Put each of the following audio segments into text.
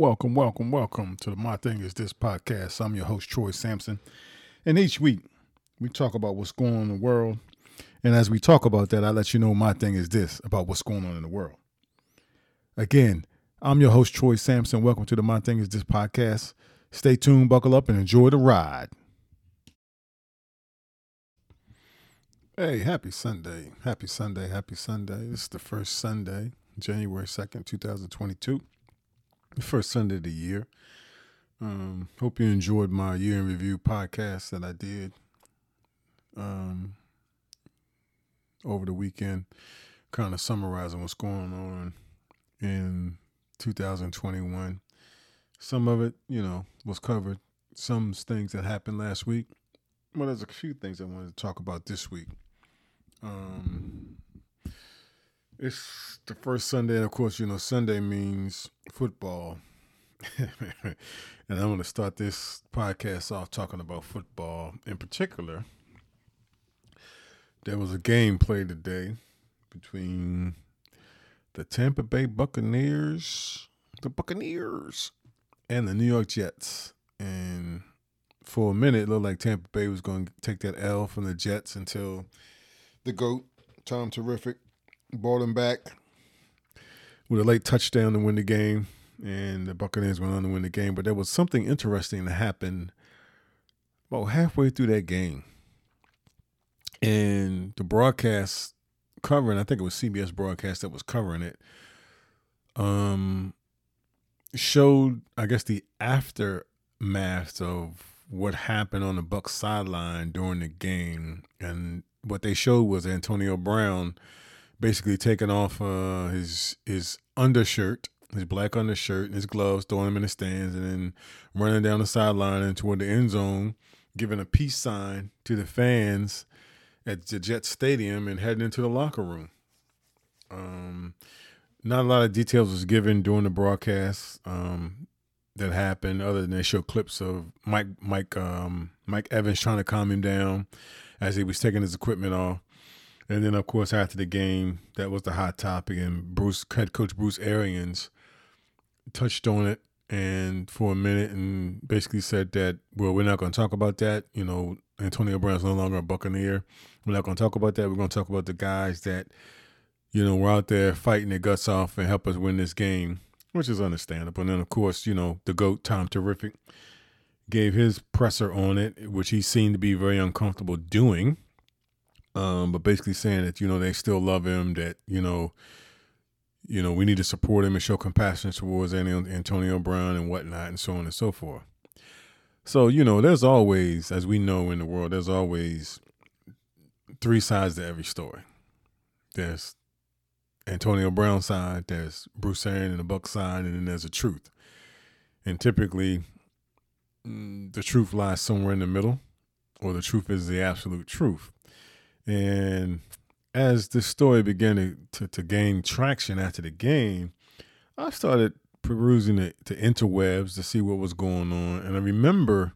Welcome, welcome, welcome to the My Thing Is This podcast. I'm your host, Troy Sampson. And each week, we talk about what's going on in the world. And as we talk about that, I let you know my thing is this about what's going on in the world. Again, I'm your host, Troy Sampson. Welcome to the My Thing Is This podcast. Stay tuned, buckle up, and enjoy the ride. Hey, happy Sunday. Happy Sunday. Happy Sunday. This is the first Sunday, January 2nd, 2022 the first Sunday of the year. Um, hope you enjoyed my year in review podcast that I did um, over the weekend, kind of summarizing what's going on in 2021. Some of it, you know, was covered. Some things that happened last week. Well, there's a few things I wanted to talk about this week. Um, it's the first Sunday, and of course, you know, Sunday means football. and I'm going to start this podcast off talking about football. In particular, there was a game played today between the Tampa Bay Buccaneers, the Buccaneers, and the New York Jets. And for a minute, it looked like Tampa Bay was going to take that L from the Jets until the GOAT, Tom Terrific, brought him back with a late touchdown to win the game, and the Buccaneers went on to win the game. But there was something interesting that happened about halfway through that game, and the broadcast covering, I think it was CBS broadcast that was covering it, um, showed I guess the aftermath of what happened on the Bucs sideline during the game, and what they showed was Antonio Brown basically taking off uh, his his undershirt, his black undershirt, and his gloves, throwing them in the stands, and then running down the sideline and toward the end zone, giving a peace sign to the fans at the Jet Stadium and heading into the locker room. Um, not a lot of details was given during the broadcast um, that happened, other than they show clips of Mike Mike um, Mike Evans trying to calm him down as he was taking his equipment off. And then, of course, after the game, that was the hot topic, and Bruce, head coach Bruce Arians, touched on it and for a minute and basically said that, well, we're not going to talk about that. You know, Antonio Brown's no longer a Buccaneer. We're not going to talk about that. We're going to talk about the guys that, you know, were out there fighting their guts off and help us win this game, which is understandable. And then, of course, you know, the GOAT, Tom Terrific, gave his presser on it, which he seemed to be very uncomfortable doing um, but basically saying that you know they still love him, that you know, you know we need to support him and show compassion towards Antonio Brown and whatnot, and so on and so forth. So you know, there's always, as we know in the world, there's always three sides to every story. There's Antonio Brown side, there's Bruce Arian and the Buck side, and then there's a truth. And typically, mm, the truth lies somewhere in the middle, or the truth is the absolute truth. And as this story began to, to, to, gain traction after the game, I started perusing the, interwebs to see what was going on. And I remember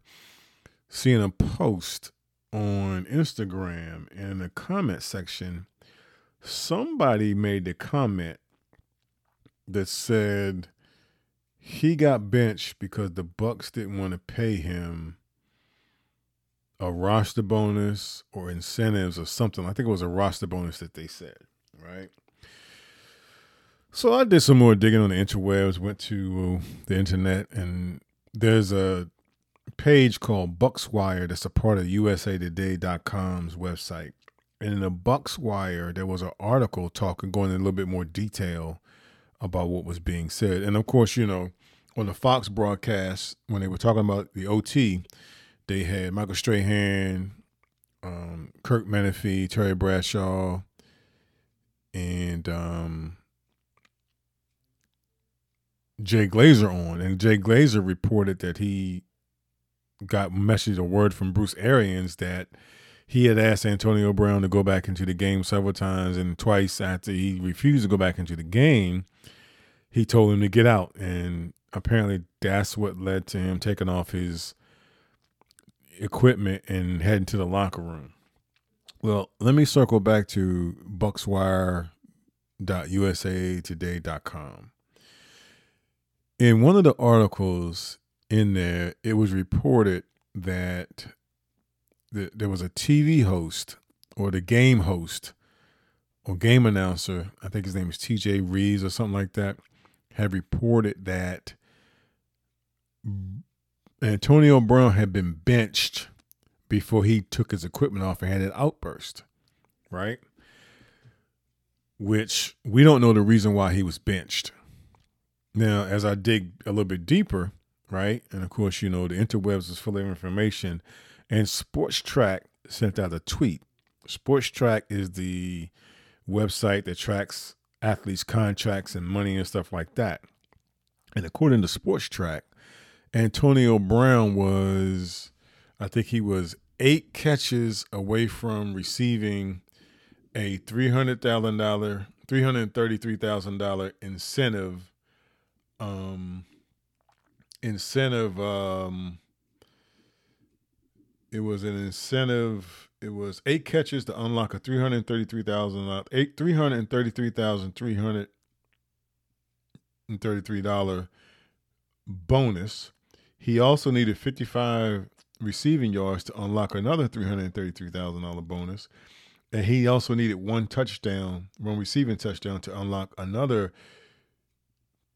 seeing a post on Instagram in the comment section, somebody made the comment that said he got benched because the Bucs didn't want to pay him a roster bonus or incentives or something. I think it was a roster bonus that they said, right? So I did some more digging on the interwebs, went to the internet, and there's a page called Bucswire that's a part of USAToday.com's website. And in the Bucswire, there was an article talking, going in a little bit more detail about what was being said. And of course, you know, on the Fox broadcast, when they were talking about the OT, they had Michael Strahan, um, Curt Menefee, Terry Bradshaw, and um, Jay Glazer on. And Jay Glazer reported that he got message or word from Bruce Arians that he had asked Antonio Brown to go back into the game several times, and twice after he refused to go back into the game, he told him to get out. And apparently, that's what led to him taking off his equipment and heading to the locker room. Well, let me circle back to bucswire.usatoday.com. in one of the articles in there, it was reported that the, there was a TV host or the game host or game announcer, I think his name is TJ Reeves or something like that, had reported that Antonio Brown had been benched before he took his equipment off and had an outburst, right? Which we don't know the reason why he was benched. Now, as I dig a little bit deeper, right? And of course, you know, the interwebs is full of information. And Spotrac sent out a tweet. Spotrac is the website that tracks athletes' contracts and money and stuff like that. And according to Spotrac, Antonio Brown was, I think he was eight catches away from receiving a three hundred thousand dollar, three hundred thirty three thousand dollar incentive, um, incentive. Um, it was an incentive. It was eight catches to unlock a three hundred thirty three thousand eight three hundred thirty three thousand three hundred and thirty three dollar bonus. He also needed fifty five receiving yards to unlock another $333,000 bonus. And he also needed one touchdown, one receiving touchdown to unlock another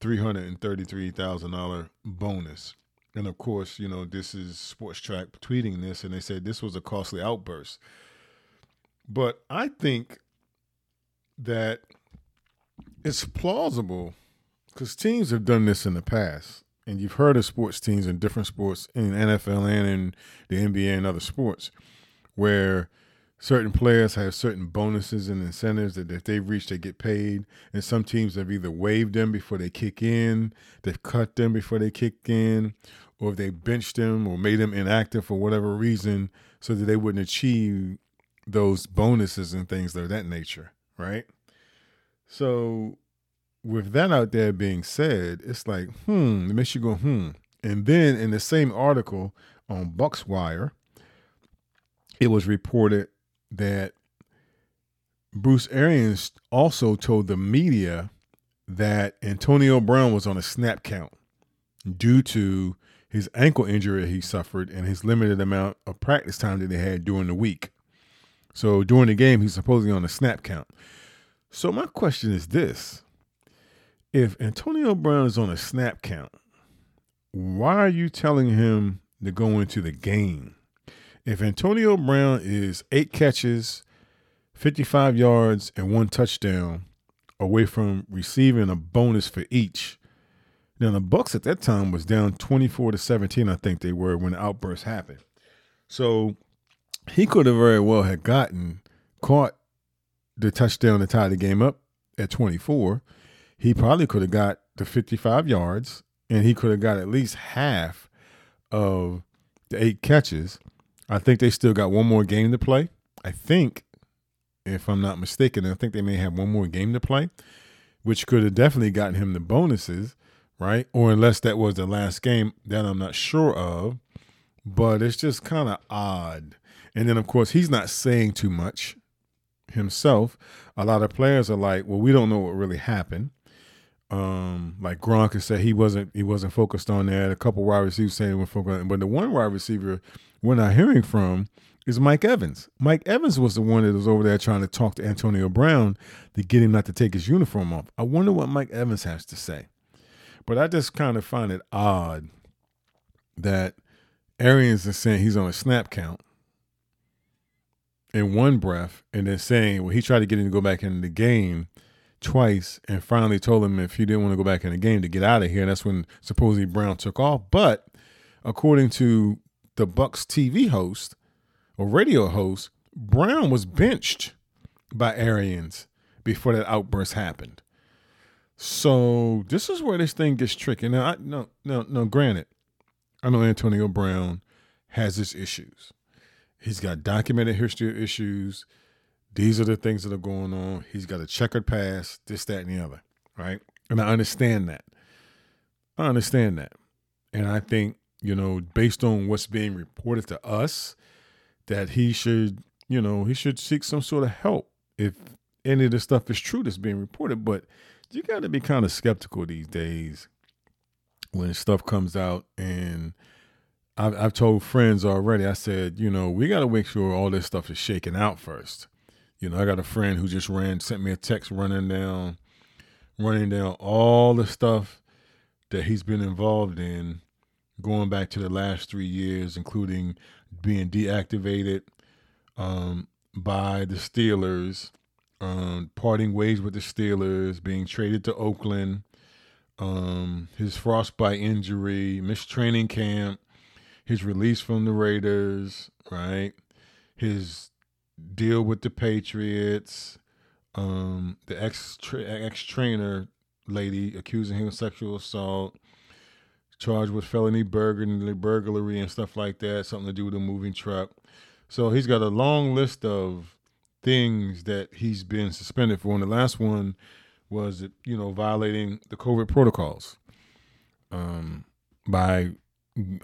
$333,000 bonus. And of course, you know, this is Spotrac tweeting this, and they said this was a costly outburst. But I think that it's plausible because teams have done this in the past and you've heard of sports teams in different sports in NFL and in the NBA and other sports where certain players have certain bonuses and incentives that if they reach they get paid. And some teams have either waived them before they kick in they've cut them before they kick in or if they benched them or made them inactive for whatever reason so that they wouldn't achieve those bonuses and things of that nature right? So with that out there being said, it's like, hmm, it makes you go, hmm. And then in the same article on Bucswire, it was reported that Bruce Arians also told the media that Antonio Brown was on a snap count due to his ankle injury he suffered and his limited amount of practice time that they had during the week. So during the game, he's supposedly on a snap count. So my question is this if Antonio Brown is on a snap count, why are you telling him to go into the game? If Antonio Brown is eight catches, 55 yards, and one touchdown away from receiving a bonus for each, now the Bucs at that time was down 24 to 17, I think they were when the outburst happened. So he could have very well had gotten caught the touchdown to tie the game up at 24 he probably could have got the 55 yards and he could have got at least half of the eight catches. I think they still got one more game to play. I think, if I'm not mistaken, I think they may have one more game to play, which could have definitely gotten him the bonuses, right? Or unless that was the last game, that I'm not sure of. But it's just kind of odd. And then, of course, he's not saying too much himself. A lot of players are like, well, we don't know what really happened. Um, like Gronk has said he wasn't he wasn't focused on that. A couple wide receivers saying we're focused, but the one wide receiver we're not hearing from is Mike Evans. Mike Evans was the one that was over there trying to talk to Antonio Brown to get him not to take his uniform off. I wonder what Mike Evans has to say. But I just kind of find it odd that Arians is saying he's on a snap count in one breath and then saying, well, he tried to get him to go back into the game twice and finally told him if he didn't want to go back in the game to get out of here. And that's when supposedly Brown took off. But according to the Bucs TV host or radio host, Brown was benched by Arians before that outburst happened. So this is where this thing gets tricky. Now, I, no, no, no. Granted, I know Antonio Brown has his issues. He's got documented history of issues. These are the things that are going on. He's got a checkered past, this, that, and the other, right? And I understand that. I understand that. And I think, you know, based on what's being reported to us, that he should, you know, he should seek some sort of help if any of the stuff is true that's being reported. But you got to be kind of skeptical these days when stuff comes out and I've, I've told friends already. I said, you know, we got to make sure all this stuff is shaken out first. You know, I got a friend who just ran, sent me a text running down, running down all the stuff that he's been involved in, going back to the last three years, including being deactivated um, by the Steelers, um, parting ways with the Steelers, being traded to Oakland, um, his frostbite injury, missed training camp his release from the Raiders, right? His deal with the Patriots, um, the ex ex trainer lady accusing him of sexual assault, charged with felony burglary, burglary and stuff like that, something to do with a moving truck. So he's got a long list of things that he's been suspended for, and the last one was you know violating the COVID protocols um, by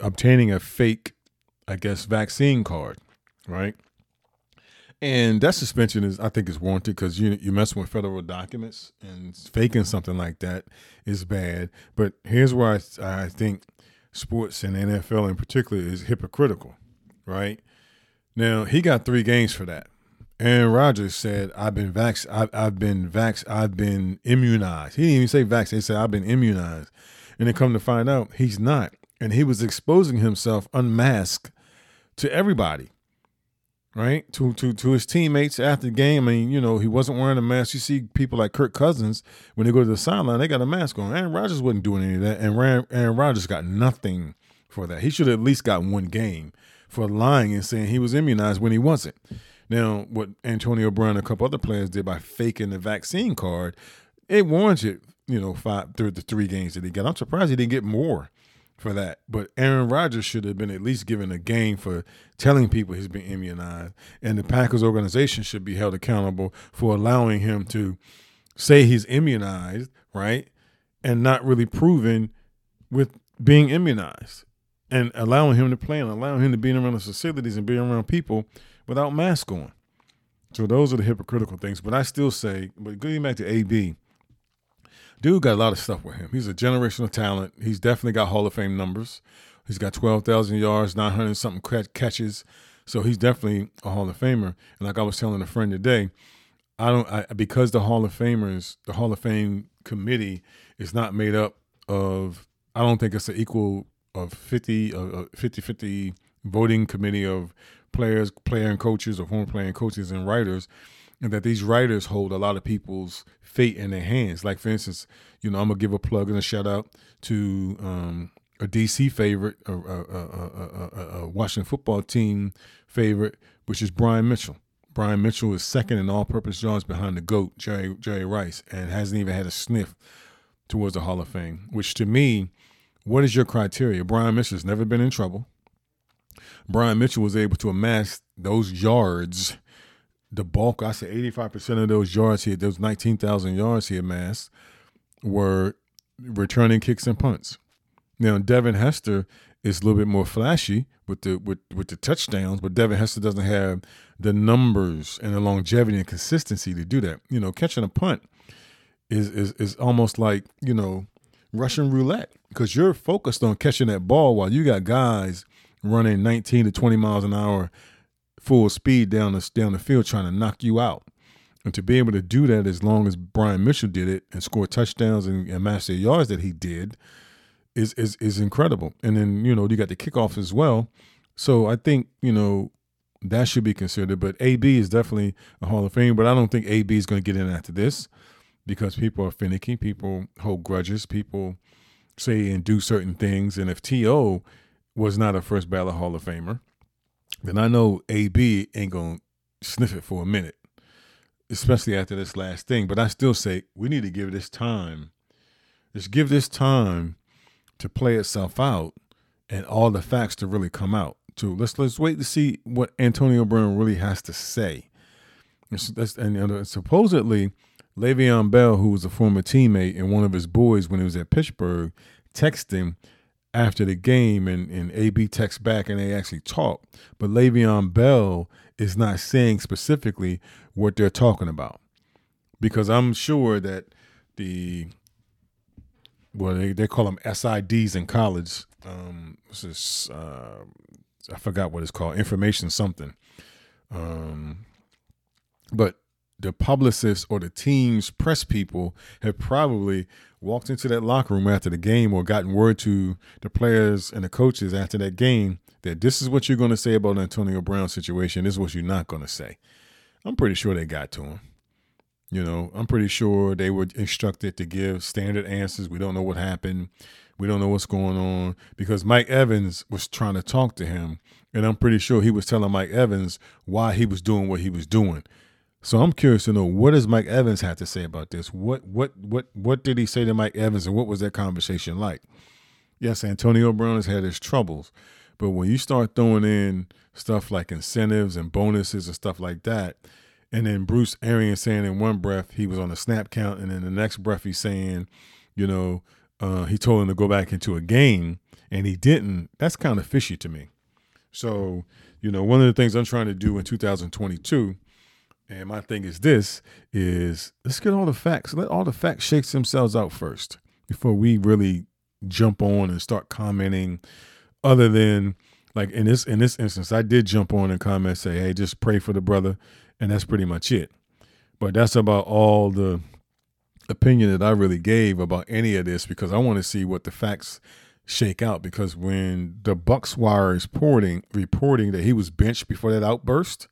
obtaining a fake, I guess, vaccine card, right? And that suspension is, I think, is warranted because you you messing with federal documents and faking something like that is bad. But here's where I, I think sports and NFL in particular is hypocritical, right? Now he got three games for that. Aaron Rodgers said, "I've been vax, I've, I've been vax, I've been immunized." He didn't even say vaccine. He said, "I've been immunized," and then come to find out, he's not and he was exposing himself unmasked to everybody right to to to his teammates after the game. I mean, you know, he wasn't wearing a mask. You see people like Kirk Cousins when they go to the sideline, they got a mask on. Aaron Rodgers wasn't doing any of that, and Aaron, Rodgers got nothing for that. He should have at least got one game for lying and saying he was immunized when he wasn't. Now, what Antonio Brown and a couple other players did by faking the vaccine card, it warranted, you know, five through the three games that he got. I'm surprised he didn't get more for that. But Aaron Rodgers should have been at least given a game for telling people he's been immunized. And the Packers organization should be held accountable for allowing him to say he's immunized, right? And not really proving with being immunized and allowing him to play and allowing him to be around the facilities and be around people without mask on. So those are the hypocritical things. But I still say, but going back to AB, dude got a lot of stuff with him. He's a generational talent. He's definitely got Hall of Fame numbers. He's got 12,000 yards, 900 something catches. So he's definitely a Hall of Famer. And like I was telling a friend today, I don't I, because the Hall of Famers, the Hall of Fame committee is not made up of I don't think it's an equal of 50 uh, 50 50 voting committee of players, player and coaches or former player and coaches and writers and that these writers hold a lot of people's fate in their hands. Like for instance, you know, I'm gonna give a plug and a shout out to um, a DC favorite, a, a, a, a, Washington football team favorite, which is Brian Mitchell. Brian Mitchell is second in all-purpose yards behind the goat Jerry Jerry Rice, and hasn't even had a sniff towards the Hall of Fame. Which to me, what is your criteria? Brian Mitchell's never been in trouble. Brian Mitchell was able to amass those yards the bulk, I said 85% of those yards here, those 19,000 yards he amassed were returning kicks and punts. Now, Devin Hester is a little bit more flashy with the with, with the touchdowns, but Devin Hester doesn't have the numbers and the longevity and consistency to do that. You know, catching a punt is is is almost like, you know, Russian roulette because you're focused on catching that ball while you got guys running 19 to 20 miles an hour full speed down the down the field trying to knock you out. And to be able to do that as long as Brian Mitchell did it and score touchdowns and, and match the yards that he did is is is incredible. And then, you know, you got the kickoff as well. So I think, you know, that should be considered. But AB is definitely a Hall of Fame, but I don't think AB is going to get in after this because people are finicky. People hold grudges. People say and do certain things. And if T.O. was not a first ballot Hall of Famer, then I know AB ain't gonna sniff it for a minute, especially after this last thing. But I still say we need to give this time. Just give this time to play itself out and all the facts to really come out. Too. Let's let's wait to see what Antonio Brown really has to say. And, and supposedly, Le'Veon Bell, who was a former teammate and one of his boys when he was at Pittsburgh, texted him after the game and, and AB texts back and they actually talk. But Le'Veon Bell is not saying specifically what they're talking about. Because I'm sure that the well, they, they call them SIDs in college. Um, this is, uh, I forgot what it's called, information something. Um, but the publicists or the team's press people have probably walked into that locker room after the game or gotten word to the players and the coaches after that game that this is what you're going to say about Antonio Brown situation. This is what you're not going to say. I'm pretty sure they got to him. You know, I'm pretty sure they were instructed to give standard answers. We don't know what happened. We don't know what's going on because Mike Evans was trying to talk to him. And I'm pretty sure he was telling Mike Evans why he was doing what he was doing. So I'm curious to know what does Mike Evans have to say about this? What what what what did he say to Mike Evans and what was that conversation like? Yes, Antonio Brown has had his troubles, but when you start throwing in stuff like incentives and bonuses and stuff like that, and then Bruce Arians saying in one breath he was on a snap count, and then the next breath he's saying, you know, uh, he told him to go back into a game, and he didn't. That's kind of fishy to me. So, you know, one of the things I'm trying to do in 2022 and my thing is this is let's get all the facts. Let all the facts shake themselves out first before we really jump on and start commenting other than like in this in this instance, I did jump on and comment say, hey, just pray for the brother, and that's pretty much it. But that's about all the opinion that I really gave about any of this because I want to see what the facts shake out. Because when the Bucswire is reporting reporting that he was benched before that outburst,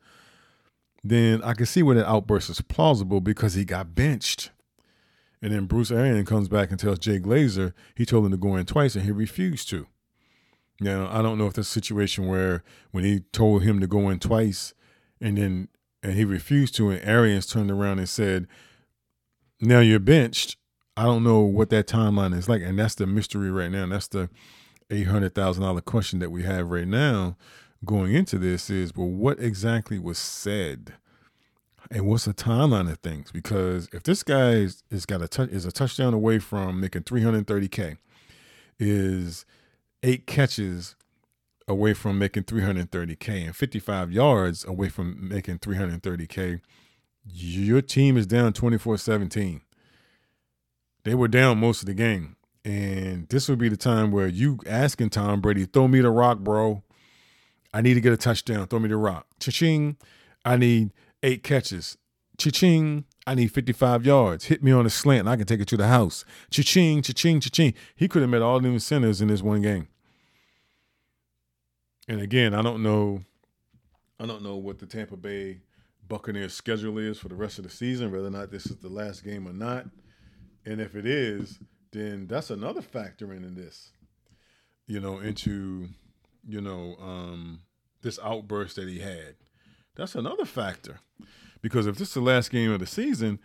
then I can see where that outburst is plausible because he got benched. And then Bruce Arians comes back and tells Jay Glazer he told him to go in twice and he refused to. Now, I don't know if a situation where when he told him to go in twice and then and he refused to, and Arians turned around and said, Now you're benched. I don't know what that timeline is like. And that's the mystery right now. And that's the $800,000 question that we have right now going into this is well, what exactly was said? And what's the timeline of things? Because if this guy is, is got a touch is a touchdown away from making 330k, is eight catches away from making 330k and 55 yards away from making 330k, your team is down 24-17. They were down most of the game. And this would be the time where you asking Tom Brady, throw me the rock, bro. I need to get a touchdown. Throw me the rock. Cha-ching. I need eight catches. Cha-ching. I need 55 yards. Hit me on a slant I can take it to the house. Cha-ching, cha-ching, cha-ching. He could have met all them centers in this one game. And again, I don't know I don't know what the Tampa Bay Buccaneers schedule is for the rest of the season, whether or not this is the last game or not. And if it is, then that's another factor in this. You know, into you know, um, this outburst that he had. That's another factor. Because if this is the last game of the season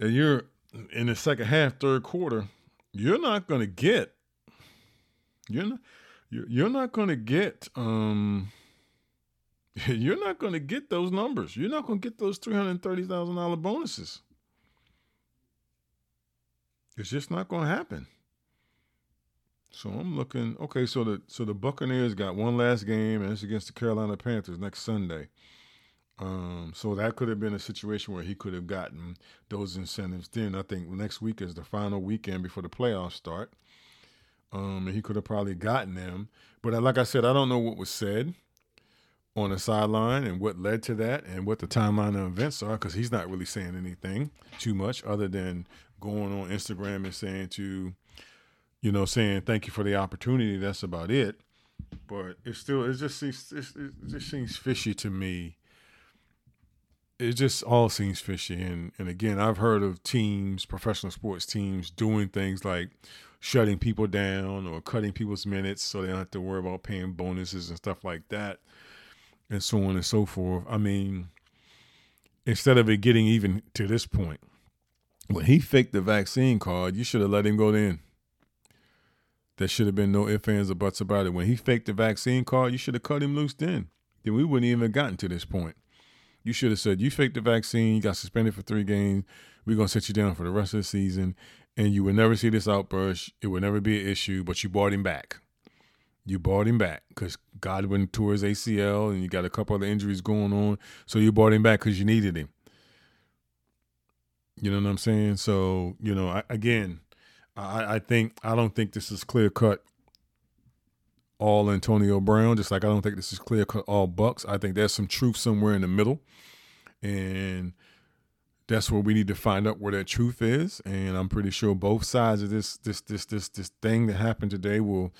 and you're in the second half, third quarter, you're not going to get you're not you're not going to get um you're not going to get those numbers. You're not going to get those $330,000 bonuses. It's just not going to happen. So I'm looking. Okay, so the so the Buccaneers got one last game, and it's against the Carolina Panthers next Sunday. Um, so that could have been a situation where he could have gotten those incentives. Then I think next week is the final weekend before the playoffs start. Um, and he could have probably gotten them. But like I said, I don't know what was said on the sideline and what led to that and what the timeline of events are because he's not really saying anything too much other than going on Instagram and saying to you know, saying thank you for the opportunity. That's about it. But it still, it just seems, it just seems fishy to me. It just all seems fishy. And and again, I've heard of teams, professional sports teams, doing things like shutting people down or cutting people's minutes so they don't have to worry about paying bonuses and stuff like that, and so on and so forth. I mean, instead of it getting even to this point, when he faked the vaccine card, you should have let him go then. There should have been no ifs, ands, or buts about it. When he faked the vaccine card, you should have cut him loose then. Then we wouldn't even gotten to this point. You should have said, You faked the vaccine, you got suspended for three games. We're going to set you down for the rest of the season. And you would never see this outburst. It would never be an issue, but you brought him back. You brought him back because Godwin tore his ACL and you got a couple other injuries going on. So you brought him back because you needed him. You know what I'm saying? So, you know, I, again, I, I think I don't think this is clear cut all Antonio Brown, just like I don't think this is clear cut all Bucs. I think there's some truth somewhere in the middle. And that's where we need to find out where that truth is. And I'm pretty sure both sides of this this this this this thing that happened today will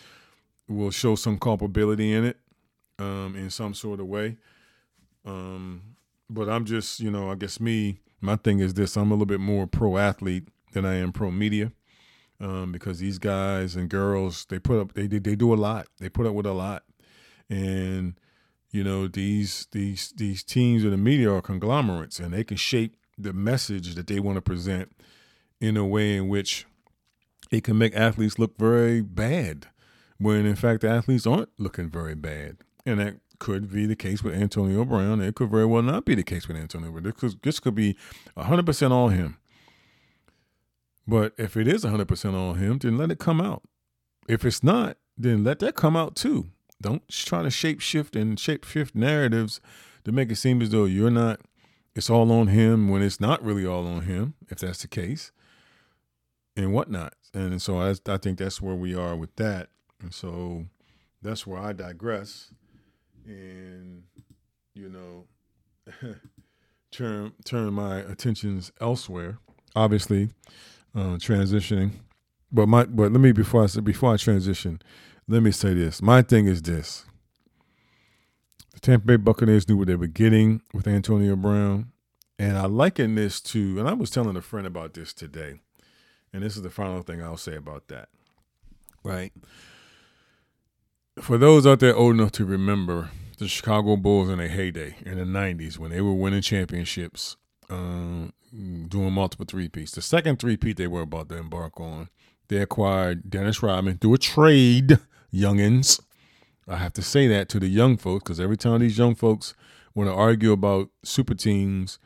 will show some culpability in it, um, in some sort of way. Um, but I'm just, you know, I guess me, my thing is this: I'm a little bit more pro athlete than I am pro media, um, because these guys and girls they put up they they do a lot. They put up with a lot, and you know these these these teams in the media are conglomerates, and they can shape the message that they want to present in a way in which it can make athletes look very bad, when in fact the athletes aren't looking very bad, and that could be the case with Antonio Brown. It could very well not be the case with Antonio Brown. This could, this could be 100% on him. But if it is 100% on him, then let it come out. If it's not, then let that come out too. Don't try to shape shift and shape shift narratives to make it seem as though you're not, it's all on him when it's not really all on him, if that's the case, and whatnot. And so I, I think that's where we are with that. And so that's where I digress and, you know, turn turn my attentions elsewhere. Obviously, uh, transitioning. But my but let me before I before I transition, let me say this. My thing is this. The Tampa Bay Buccaneers knew what they were getting with Antonio Brown. And I liken this to, and I was telling a friend about this today, and this is the final thing I'll say about that. Right. For those out there old enough to remember the Chicago Bulls in a heyday in the 90s when they were winning championships, um, doing multiple three-peats. The second three-peat they were about to embark on, they acquired Dennis Rodman through a trade, youngins. I have to say that to the young folks because every time these young folks want to argue about super teams,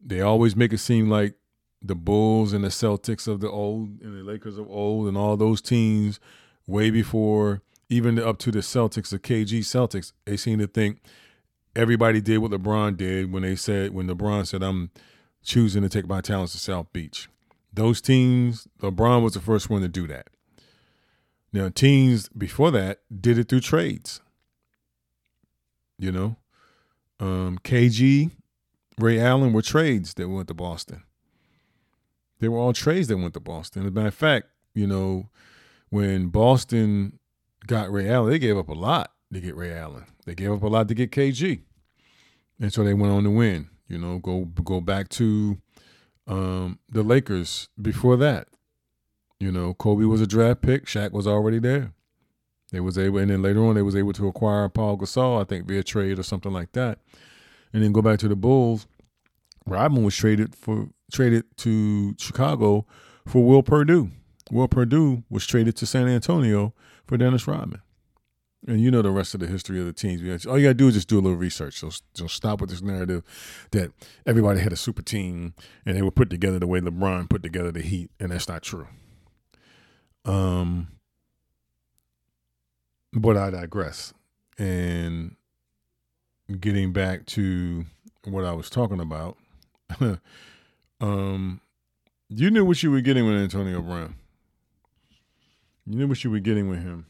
they always make it seem like the Bulls and the Celtics of the old and the Lakers of old and all those teams way before even up to the Celtics, the KG Celtics, they seem to think everybody did what LeBron did when they said when LeBron said I'm choosing to take my talents to South Beach. Those teams, LeBron was the first one to do that. Now, teams before that did it through trades. You know, um, KG, Ray Allen were trades that went to Boston. They were all trades that went to Boston. As a matter of fact, you know, when Boston got Ray Allen, they gave up a lot to get Ray Allen. They gave up a lot to get KG, and so they went on to win. You know, go go back to um, the Lakers before that. You know, Kobe was a draft pick. Shaq was already there. They was able, and then later on, they was able to acquire Paul Gasol, I think, via trade or something like that. And then go back to the Bulls. Rodman was traded for traded to Chicago for Will Perdue. Will Perdue was traded to San Antonio for Dennis Rodman. And you know the rest of the history of the teams. All you gotta do is just do a little research. So, so stop with this narrative that everybody had a super team and they were put together the way LeBron put together the Heat, and that's not true. Um, but I digress. And getting back to what I was talking about, um, you knew what you were getting with Antonio Brown. You knew what you were getting with him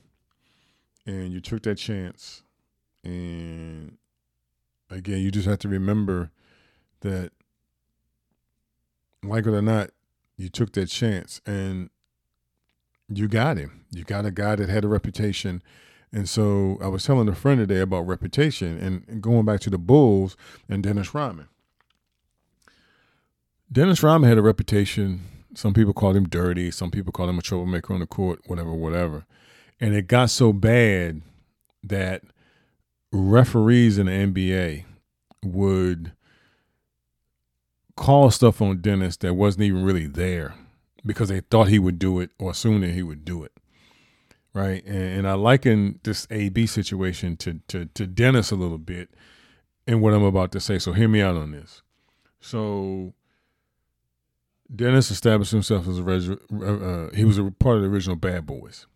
and you took that chance. And again, you just have to remember that, like it or not, you took that chance and you got him. You got a guy that had a reputation. And so I was telling a friend today about reputation and, going back to the Bulls and Dennis Rodman. Dennis Rodman had a reputation. Some people called him dirty. Some people called him a troublemaker on the court, whatever, whatever. And it got so bad that referees in the NBA would call stuff on Dennis that wasn't even really there because they thought he would do it or assumed that he would do it. Right. And, and I liken this AB situation to, to, to Dennis a little bit in what I'm about to say. So hear me out on this. So Dennis established himself as a uh, uh, he was a part of the original Bad Boys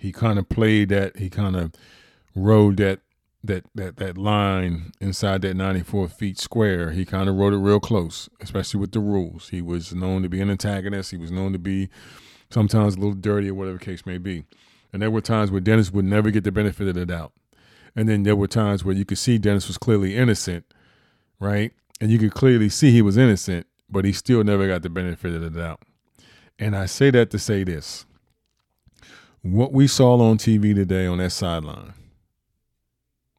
he kind of played that. He kind of rode that that that that line inside that 94 feet square. He kind of rode it real close, especially with the rules. He was known to be an antagonist. He was known to be sometimes a little dirty or whatever case may be. And there were times where Dennis would never get the benefit of the doubt. And then there were times where you could see Dennis was clearly innocent, right? And you could clearly see he was innocent, but he still never got the benefit of the doubt. And I say that to say this what we saw on TV today on that sideline,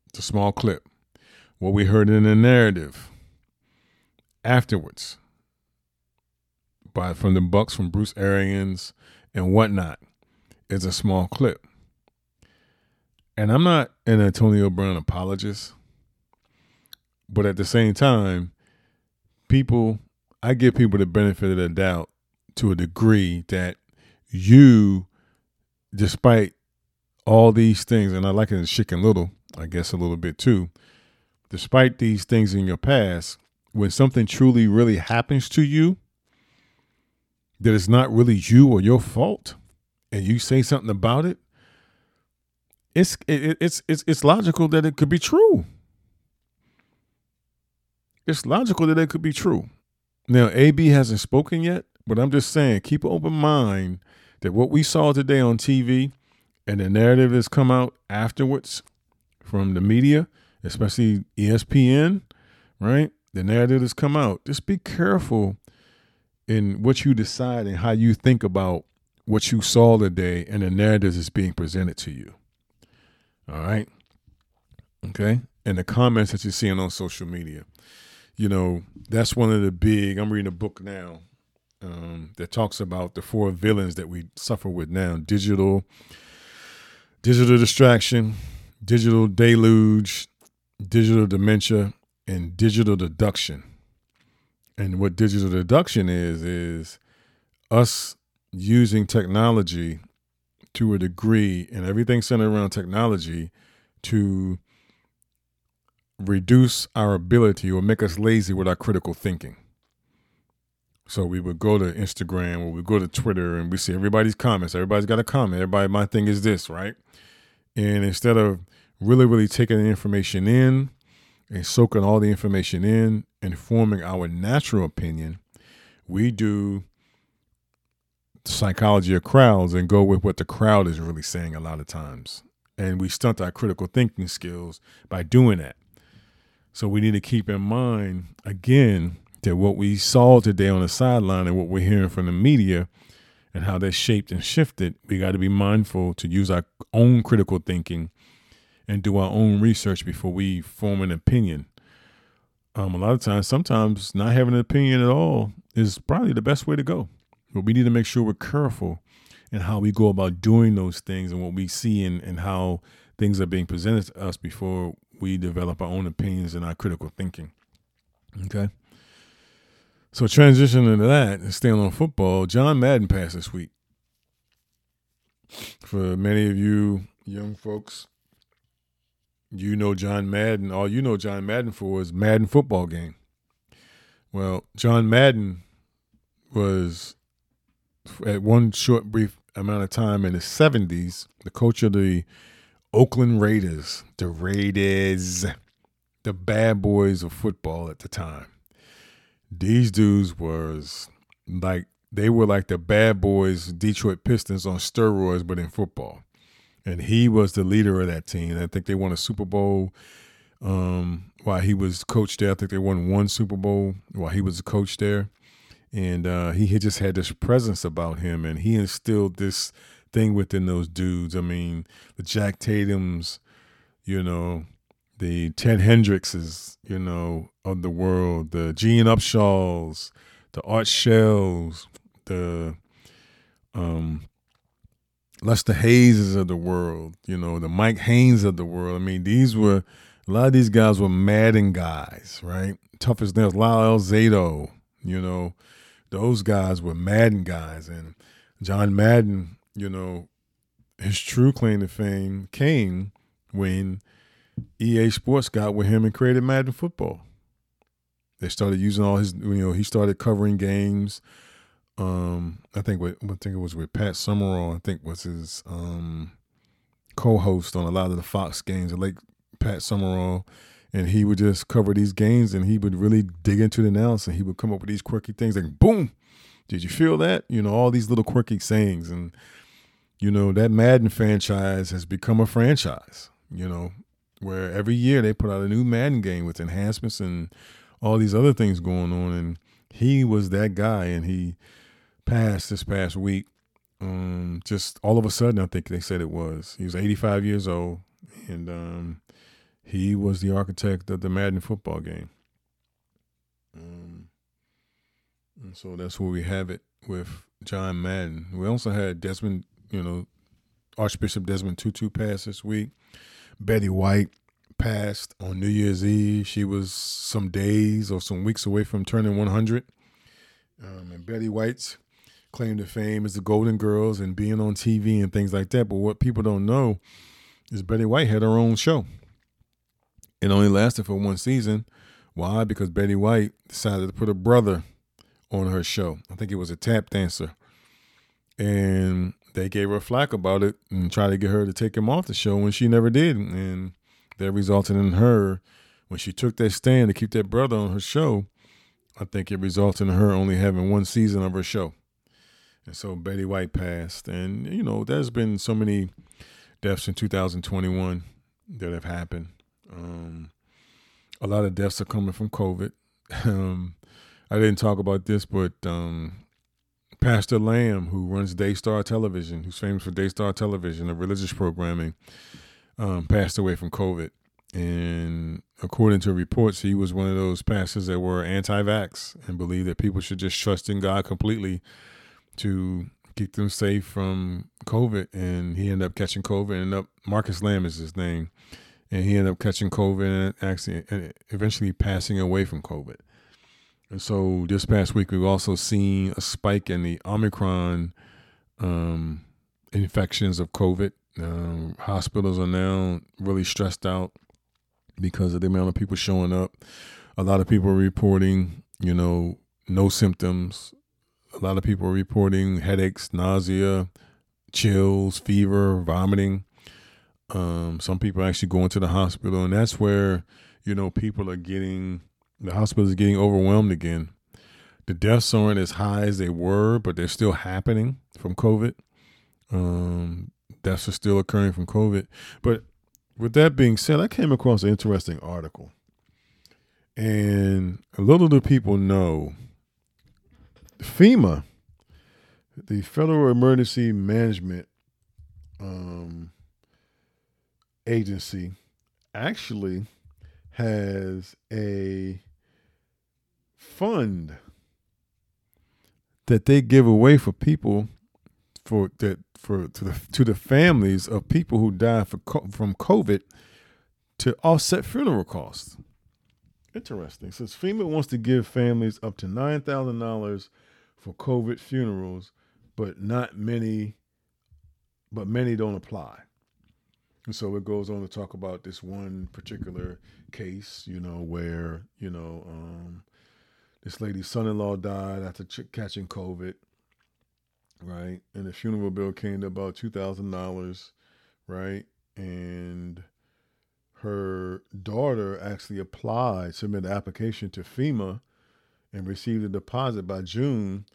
it's a small clip, what we heard in the narrative afterwards by from the Bucs, from Bruce Arians and whatnot, is a small clip. And I'm not an Antonio Brown apologist, but at the same time, people, I give people the benefit of the doubt to a degree that you, despite all these things, and I like it in Chicken Little, I guess a little bit too, despite these things in your past, when something truly really happens to you that is not really you or your fault, and you say something about it, it's it, it's it's it's logical that it could be true. It's logical that it could be true. Now, AB hasn't spoken yet, but I'm just saying, keep an open mind that what we saw today on TV and the narrative that's come out afterwards from the media, especially ESPN, right? The narrative that's come out. Just be careful in what you decide and how you think about what you saw today and the narrative that's being presented to you. All right. Okay. And the comments that you're seeing on social media. You know, that's one of the big, I'm reading a book now um, that talks about the four villains that we suffer with now digital, digital distraction, digital deluge, digital dementia, and digital deduction. And what digital deduction is, is us using technology to a degree and everything centered around technology to reduce our ability or make us lazy with our critical thinking. So we would go to Instagram or we go to Twitter and we see everybody's comments. Everybody's got a comment. Everybody, my thing is this, right? And instead of really, really taking the information in and soaking all the information in and forming our natural opinion, we do psychology of crowds and go with what the crowd is really saying a lot of times. And we stunt our critical thinking skills by doing that. So we need to keep in mind, again, that what we saw today on the sideline and what we're hearing from the media and how they're shaped and shifted, we got to be mindful to use our own critical thinking and do our own research before we form an opinion. Um, a lot of times, sometimes not having an opinion at all is probably the best way to go. But we need to make sure we're careful in how we go about doing those things and what we see and, and how things are being presented to us before we develop our own opinions and our critical thinking. Okay. So transitioning to that and staying on football, John Madden passed this week. For many of you young folks, you know John Madden. All you know John Madden for is Madden football game. Well, John Madden was at one short brief amount of time in the 70s, the coach of the Oakland Raiders, the Raiders, the bad boys of football at the time. These dudes was like they were like the bad boys Detroit Pistons on steroids but in football. And he was the leader of that team. I think they won a Super Bowl um, while he was coach there. I think they won one Super Bowl while he was a coach there and uh, he had just had this presence about him, and he instilled this thing within those dudes. I mean, the Jack Tatum's, you know, the Ted Hendrickses, you know, of the world, the Gene Upshaws, the Art Shells, the um, Lester Hayes of the world, you know, the Mike Haynes of the world. I mean, these were a lot of these guys were Madden guys, right? Tough as nails. Lyle Alzado, you know, those guys were Madden guys, and John Madden, you know, his true claim to fame came when EA Sports got with him and created Madden Football. They started using all his, you know, he started covering games. Um, I think with, I think it was with Pat Summerall. I think was his um, co-host on a lot of the Fox games. Like Pat Summerall, and he would just cover these games and he would really dig into the analysis and he would come up with these quirky things like boom Did you feel that? You know, all these little quirky sayings. And, you know, that Madden franchise has become a franchise, you know, where every year they put out a new Madden game with enhancements and all these other things going on. And he was that guy, and he passed this past week. Um, just all of a sudden, I think they said it was. He was 85 years old, and um, he was the architect of the Madden football game. Um, and so that's where we have it with John Madden. We also had Desmond, you know, Archbishop Desmond Tutu pass this week. Betty White passed on New Year's Eve. She was some days or some weeks away from turning 100. Um, and Betty White's claim to fame is the Golden Girls and being on TV and things like that. But what people don't know is Betty White had her own show. It only lasted for one season. Why? Because Betty White decided to put a brother on her show. I think it was a tap dancer. And they gave her flack about it and tried to get her to take him off the show when she never did. And that resulted in her, when she took that stand to keep that brother on her show, I think it resulted in her only having one season of her show. And so Betty White passed. And, you know, there's been so many deaths in 2021 that have happened. Um, a lot of deaths are coming from COVID. Um, I didn't talk about this, but um, Pastor Lamb, who runs Daystar Television, who's famous for Daystar Television, a religious programming, um, passed away from COVID. And according to reports, he was one of those pastors that were anti-vax and believed that people should just trust in God completely to keep them safe from COVID. And he ended up catching COVID. And up Marcus Lamb is his name, and he ended up catching COVID and actually and eventually passing away from COVID. And so this past week, we've also seen a spike in the Omicron um, infections of COVID. Um, hospitals are now really stressed out because of the amount of people showing up. A lot of people are reporting, you know, no symptoms. A lot of people are reporting headaches, nausea, chills, fever, vomiting. Um, some people actually going to the hospital, and that's where you know people are getting the hospital is getting overwhelmed again. The deaths aren't as high as they were, but they're still happening from COVID. Um, deaths are still occurring from COVID. But with that being said, I came across an interesting article. And a little do people know, FEMA, the Federal Emergency Management um, Agency, actually has a fund that they give away for people for that for to the to the families of people who died for, from COVID to offset funeral costs. Interesting. Since FEMA wants to give families up to nine thousand dollars for COVID funerals, but not many, but many don't apply. And so it goes on to talk about this one particular case, you know, where you know um, this lady's son-in-law died after ch- catching COVID, right? And the funeral bill came to about two thousand dollars, right? And her daughter actually applied, submitted an application to FEMA, and received a deposit by June,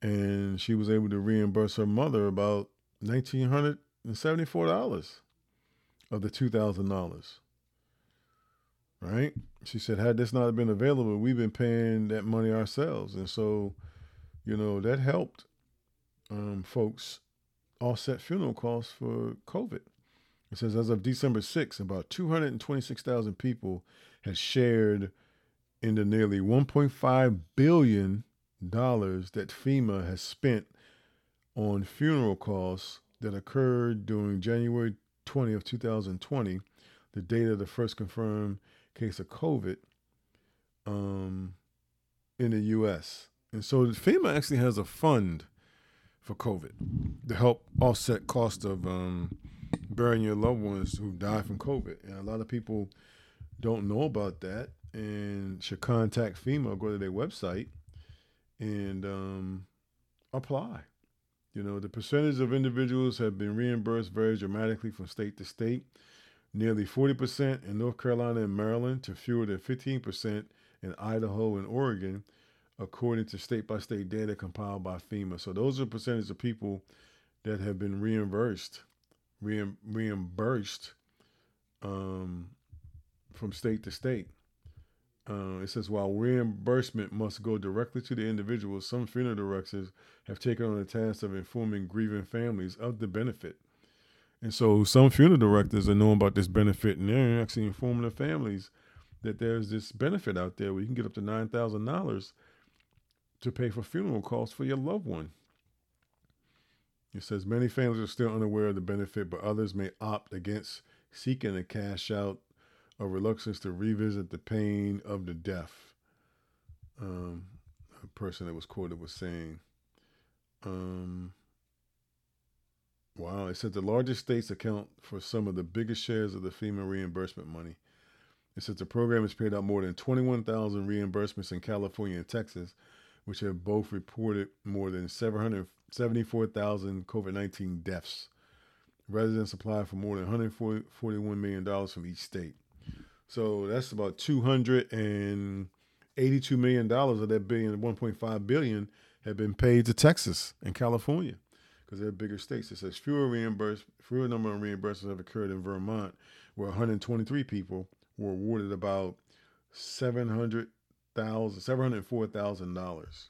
and she was able to reimburse her mother about nineteen hundred and seventy-four dollars of the two thousand dollars right? She said, had this not been available, we've been paying that money ourselves. And so, you know, that helped um, folks offset funeral costs for COVID. It says, as of December 6th, about 226,000 people had shared in the nearly 1.5 billion dollars that FEMA has spent on funeral costs that occurred during January 20 of 2020, the date of the first confirmed case of COVID um, in the U.S. And so FEMA actually has a fund for COVID to help offset cost of um, burying your loved ones who died from COVID. And a lot of people don't know about that and should contact FEMA go to their website and um, apply. You know, the percentage of individuals have been reimbursed varies dramatically from state to state nearly 40% in North Carolina and Maryland to fewer than 15% in Idaho and Oregon. according to state by state data compiled by FEMA. So those are percentage of people that have been reimbursed, reimbursed um, from state to state. Uh, it says while reimbursement must go directly to the individual, some funeral directors have taken on the task of informing grieving families of the benefit. And so some funeral directors are knowing about this benefit and they're actually informing the families that there's this benefit out there where you can get up to nine thousand dollars to pay for funeral costs for your loved one. It says many families are still unaware of the benefit, but others may opt against seeking a cash out or reluctance to revisit the pain of the death. Um, a person that was quoted was saying, um, wow, it said the largest states account for some of the biggest shares of the FEMA reimbursement money. It says the program has paid out more than 21,000 reimbursements in California and Texas, which have both reported more than 774,000 COVID 19 deaths. Residents applied for more than $141 million from each state. So that's about $282 million of that billion, 1.5 billion have been paid to Texas and California because they're bigger states. It says fewer reimbursed, fewer number of reimbursements have occurred in Vermont, where 123 people were awarded about seven hundred thousand, seven hundred four thousand dollars.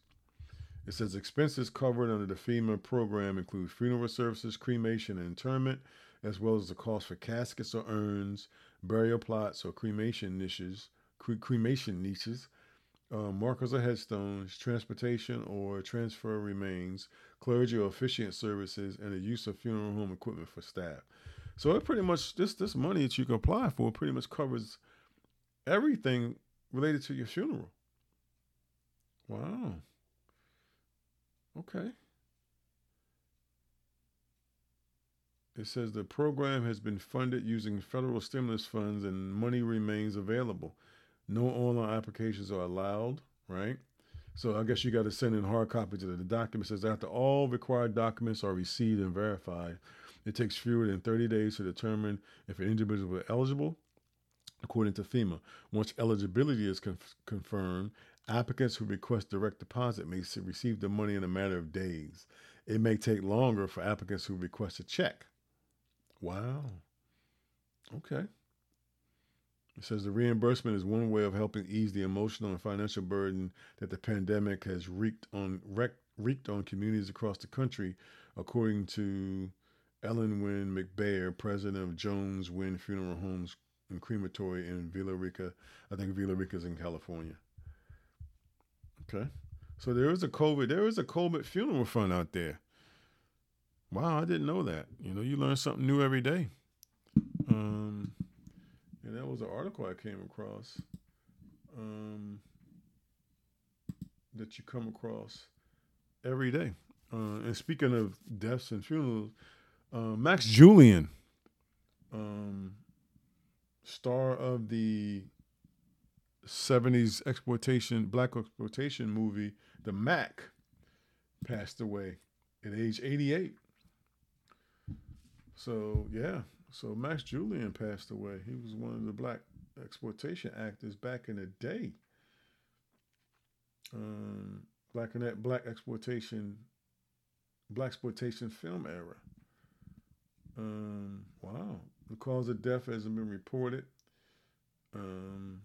It says expenses covered under the FEMA program include funeral services, cremation, and interment, as well as the cost for caskets or urns, burial plots or cremation niches, cre- cremation niches, uh, markers or headstones, transportation or transfer remains, clergy or officiant services, and the use of funeral home equipment for staff. So it pretty much this this money that you can apply for pretty much covers everything related to your funeral. Wow. Okay. It says the program has been funded using federal stimulus funds and money remains available. No online applications are allowed, right? So I guess you got to send in hard copies of the document. It says after all required documents are received and verified, it takes fewer than 30 days to determine if an individual is eligible, according to FEMA. Once eligibility is conf- confirmed, applicants who request direct deposit may receive the money in a matter of days. It may take longer for applicants who request a check. Wow. Okay. It says the reimbursement is one way of helping ease the emotional and financial burden that the pandemic has wreaked on wreaked on communities across the country, according to Ellen Wynn McBrayer, president of Jones Wynn Funeral Homes and Crematory in Villa Rica. I think Villa Rica is in California. Okay. So there is a COVID, there is a COVID funeral fund out there. Wow, I didn't know that. You know, you learn something new every day. Um, and that was an article I came across um, that you come across every day. Uh, and speaking of deaths and funerals, uh, Max Julien, um, star of the 70s exploitation, black exploitation movie, The Mack, passed away at age 88. So, yeah, so Max Julien passed away. He was one of the black exploitation actors back in the day. Um, black in that black exploitation, black exploitation film era. Um, wow. The cause of death hasn't been reported. Um,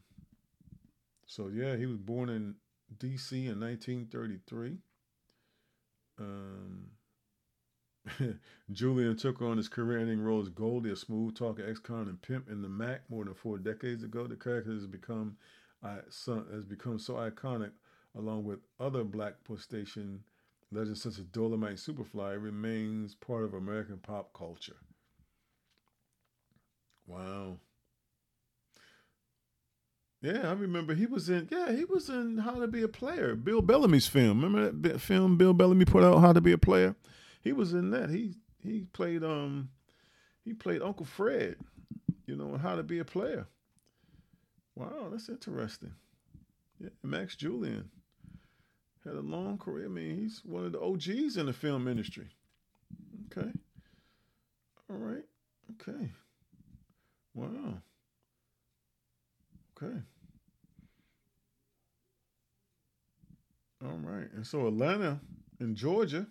so yeah, he was born in D.C. in 1933. Um, Julien took on his career-ending role as Goldie, a smooth-talker ex-con and pimp in The Mack more than four decades ago. The character has become uh, has become so iconic, along with other black station legends such as Dolomite and Superfly, remains part of American pop culture. Wow. Yeah, I remember he was in. Yeah, he was in How to Be a Player, Bill Bellamy's film. Remember that film Bill Bellamy put out, How to Be a Player? He was in that. He he played um he played Uncle Fred, you know, How to Be a Player. Wow, that's interesting. Yeah, Max Julien had a long career. I mean, he's one of the OGs in the film industry. Okay. All right. Okay. Wow. Okay. All right. And so Atlanta in Georgia,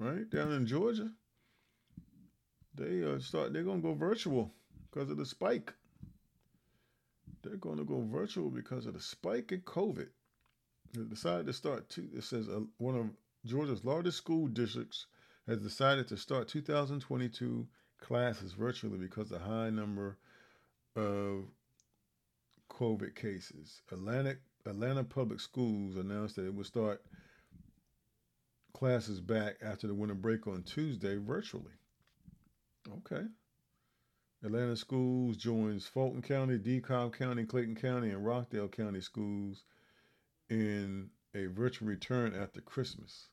right down in Georgia, they uh, start. They're gonna go virtual because of the spike. They're to go virtual because of the spike in COVID. They decided to start. Two, it says uh, one of Georgia's largest school districts has decided to start 2022 classes virtually because of the high number of COVID cases. Atlantic Atlanta Public Schools announced that it would start classes back after the winter break on Tuesday virtually. Okay. Atlanta Schools joins Fulton County, DeKalb County, Clayton County, and Rockdale County schools in a virtual return after Christmas.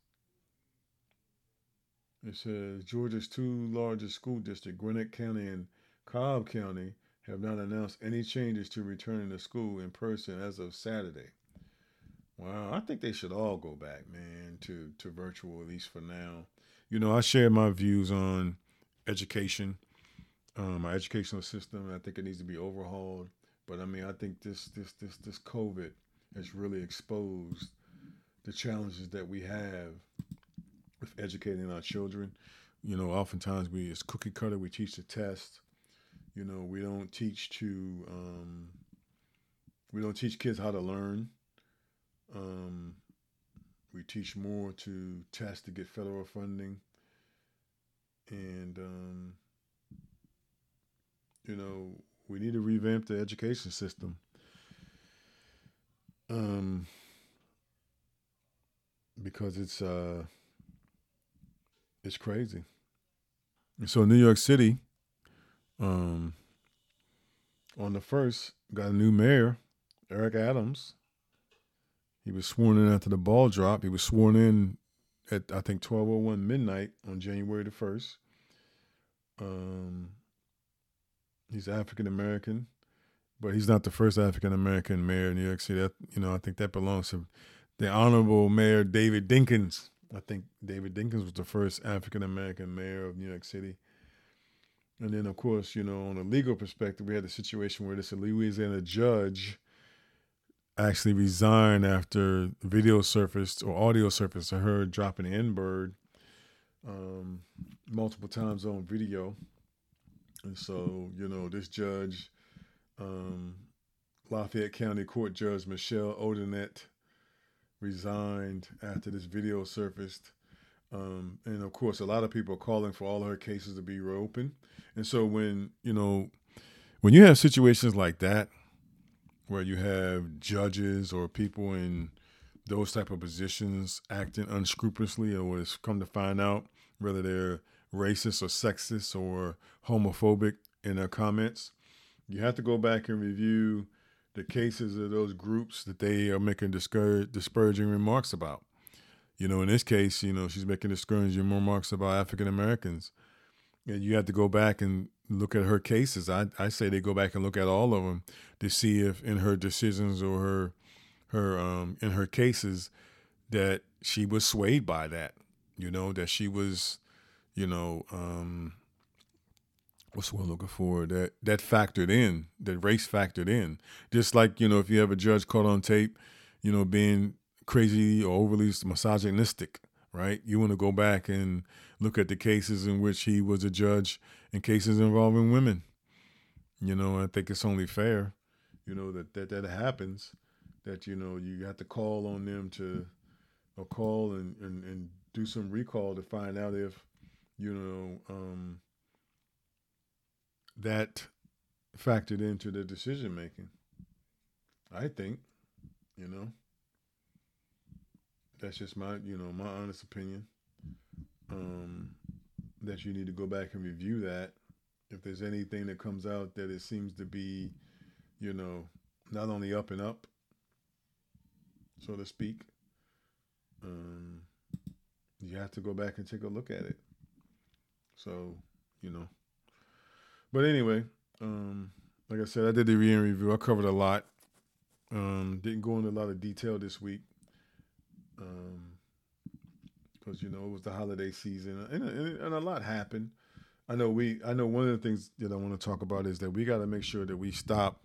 It says Georgia's two largest school districts, Gwinnett County and Cobb County, have not announced any changes to returning to school in person as of Saturday. Wow, I think they should all go back, man, to, to virtual, at least for now. You know, I share my views on education, um, our educational system. I think it needs to be overhauled. But I mean, I think this this this this COVID has really exposed the challenges that we have with educating our children. You know, oftentimes we it's cookie cutter. We teach the test. You know, we don't teach to um, we don't teach kids how to learn. Um, we teach more to test to get federal funding, and um, you know we need to revamp the education system. Um, because it's uh, it's crazy. so New York City, um, on the first, got a new mayor, Eric Adams. He was sworn in after the ball drop. He was sworn in at I think twelve oh one midnight on January the first. Um, he's African American, but he's not the first African American mayor in New York City. That, you know, I think that belongs to the Honorable Mayor David Dinkins. I think David Dinkins was the first African American mayor of New York City. And then, of course, you know, on a legal perspective, we had the situation where this Louisiana judge actually resigned after video surfaced or audio surfaced of her dropping the N bird um, multiple times on video. And so, you know, this judge, um, Lafayette County Court Judge Michelle Odinet, resigned after this video surfaced. Um, and of course, a lot of people are calling for all her cases to be reopened. And so, when you know, when you have situations like that, where you have judges or people in those type of positions acting unscrupulously, or it's come to find out whether they're racist or sexist or homophobic in their comments, you have to go back and review the cases of those groups that they are making disparaging remarks about. You know, in this case, you know, she's making discouraging remarks about African Americans. And you have to go back and look at her cases. I, I say they go back and look at all of them to see if in her decisions or her her um in her cases that she was swayed by that. You know, that she was, you know, um what's what I'm looking for that that factored in that race factored in just like you know if you have a judge caught on tape you know being crazy or overly misogynistic right you want to go back and look at the cases in which he was a judge in cases involving women you know I think it's only fair you know that that that happens that you know you have to call on them to or call and and, and do some recall to find out if you know um that factored into the decision making. I think, you know, that's just my, you know, my honest opinion. Um, that you need to go back and review that. If there's anything that comes out that it seems to be, you know, not only up and up, so to speak, um, you have to go back and take a look at it. So, you know, but anyway, um, like I said, I did the re review. I covered a lot. Um, didn't go into a lot of detail this week. Um, because you know it was the holiday season and, and, and, a lot happened. I know we. I know one of the things that I want to talk about is that we got to make sure that we stop,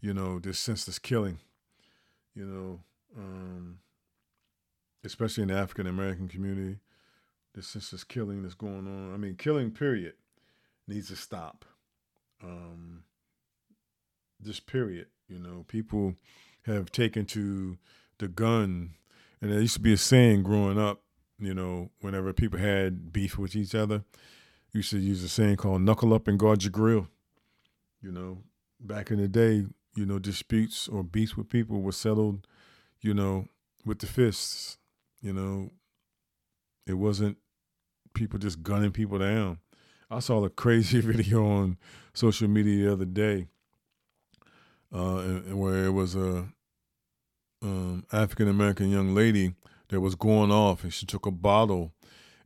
you know, this senseless killing. You know, um, especially in the African American community. This senseless killing that's going on. I mean, killing period needs to stop. Um, period. You know, people have taken to the gun, and there used to be a saying growing up. You know, whenever people had beef with each other, used to use a saying called "knuckle up and guard your grill." You know, back in the day, you know, disputes or beefs with people were settled, you know, with the fists. You know, it wasn't people just gunning people down. I saw a crazy video on social media the other day, uh, where it was a um, African American young lady that was going off, and she took a bottle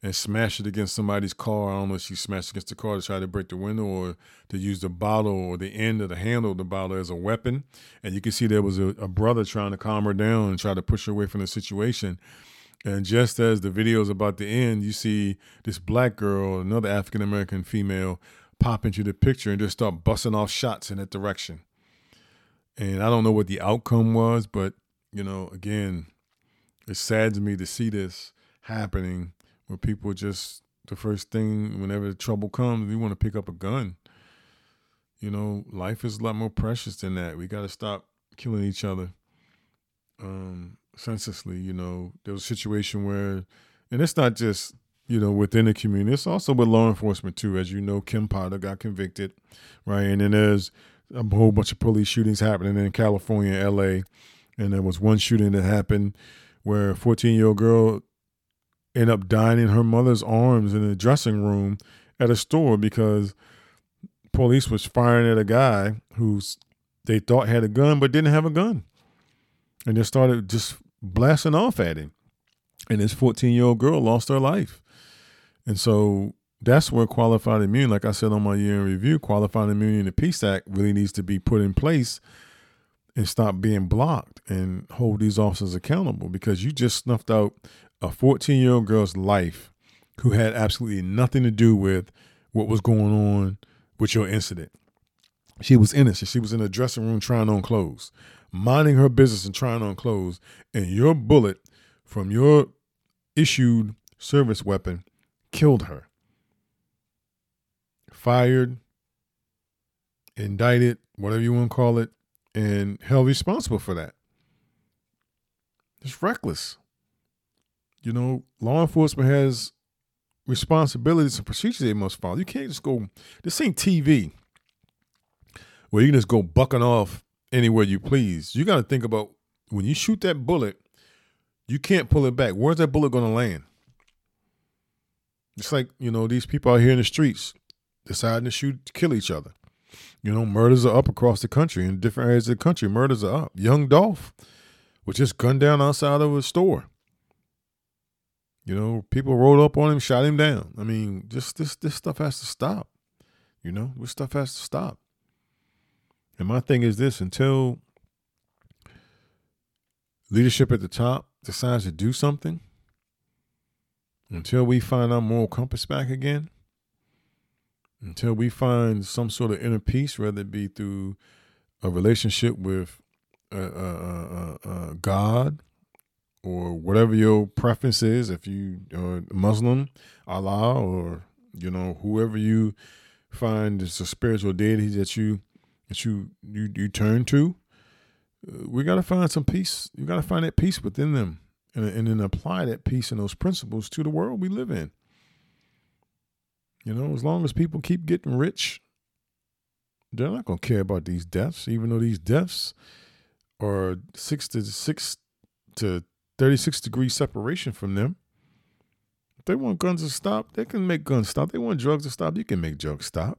and smashed it against somebody's car. I don't know if she smashed against the car to try to break the window or to use the bottle or the end of the handle of the bottle as a weapon. And you can see there was a, a brother trying to calm her down and try to push her away from the situation. And just as the video is about to end, you see this black girl, another African American female, pop into the picture and just start busting off shots in that direction. And I don't know what the outcome was, but you know, again, it saddens me to see this happening where people just the first thing whenever the trouble comes, we want to pick up a gun. You know, life is a lot more precious than that. We got to stop killing each other um, senselessly. You know, there was a situation where, and it's not just you know within the community; it's also with law enforcement too. As you know, Kim Potter got convicted, right? And then there's a whole bunch of police shootings happening in California, L.A., and there was one shooting that happened where a 14 year old girl end up dying in her mother's arms in a dressing room at a store because police was firing at a guy who they thought had a gun but didn't have a gun. And they started just blasting off at him. And this 14 year old girl lost her life. And so that's where qualified immunity, like I said on my year in review, qualified immunity in the Peace Act really needs to be put in place and stop being blocked and hold these officers accountable because you just snuffed out a 14 year old girl's life who had absolutely nothing to do with what was going on with your incident. She was innocent. She was in a dressing room trying on clothes, minding her business and trying on clothes. And your bullet from your issued service weapon killed her. Fired, indicted, whatever you want to call it, and held responsible for that. It's reckless you know, law enforcement has responsibilities and procedures they must follow. You can't just go, this ain't TV where you can just go bucking off anywhere you please. You got to think about when you shoot that bullet, you can't pull it back. Where's that bullet going to land? It's like, you know, these people out here in the streets deciding to shoot, kill each other. You know, murders are up across the country in different areas of the country. Murders are up. Young Dolph was just gunned down outside of a store. You know, people rolled up on him, shot him down. I mean, just this this stuff has to stop. You know, this stuff has to stop. And my thing is this: until leadership at the top decides to do something, until we find our moral compass back again, until we find some sort of inner peace, whether it be through a relationship with uh, uh, uh, God or whatever your preference is, if you are Muslim, Allah, or you know whoever you find is a spiritual deity that you that you you, you turn to, uh, we got to find some peace. You got to find that peace within them, and, and then apply that peace and those principles to the world we live in. You know, as long as people keep getting rich, they're not going to care about these deaths, even though these deaths are six to six to 36 degree separation from them. If they want guns to stop, they can make guns stop. They want drugs to stop, you can make drugs stop.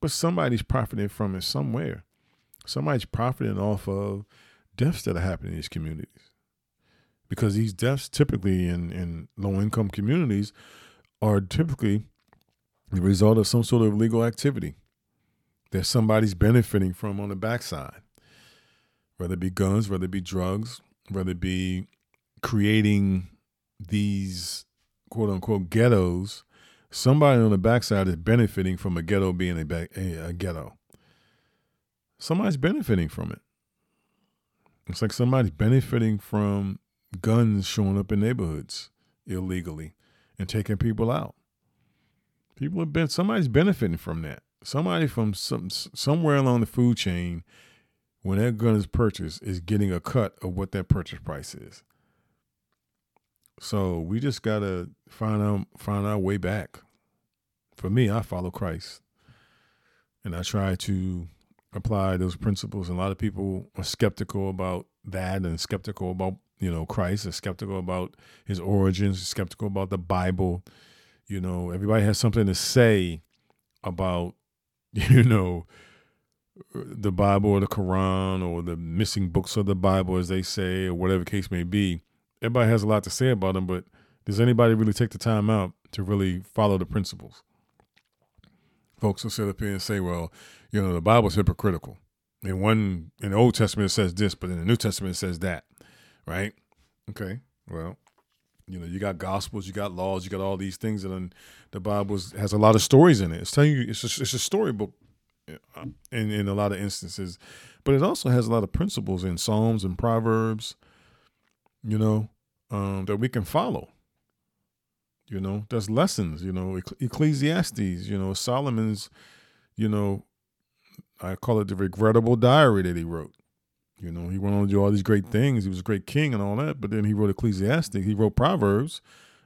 But somebody's profiting from it somewhere. Somebody's profiting off of deaths that are happening in these communities. Because these deaths typically in, in low income communities are typically the result of some sort of illegal activity that somebody's benefiting from on the backside. Whether it be guns, whether it be drugs, whether it be creating these quote unquote ghettos, somebody on the backside is benefiting from a ghetto being a, a, a ghetto. Somebody's benefiting from it. It's like somebody's benefiting from guns showing up in neighborhoods illegally and taking people out. People have been somebody's benefiting from that. Somebody from some somewhere along the food chain, when that gun is purchased, is getting a cut of what that purchase price is. So we just gotta find out find our way back. For me, I follow Christ. And I try to apply those principles. And a lot of people are skeptical about that and skeptical about, you know, Christ, are skeptical about his origins, skeptical about the Bible. You know, everybody has something to say about, you know, the Bible or the Quran or the missing books of the Bible, as they say, or whatever case may be. Everybody has a lot to say about them, but does anybody really take the time out to really follow the principles? Folks will sit up here and say, well, you know, the Bible's hypocritical. In one, in the Old Testament, it says this, but in the New Testament, it says that, right? Okay, well, you know, you got gospels, you got laws, you got all these things, and then the Bible has a lot of stories in it. It's telling you, it's a, it's a storybook uh, in in a lot of instances, but it also has a lot of principles in Psalms and Proverbs, you know, um, that we can follow. You know, there's lessons. You know, Ecclesiastes. You know, Solomon's. You know, I call it the regrettable diary that he wrote. You know, he went on to do all these great things. He was a great king and all that, but then he wrote Ecclesiastes. He wrote Proverbs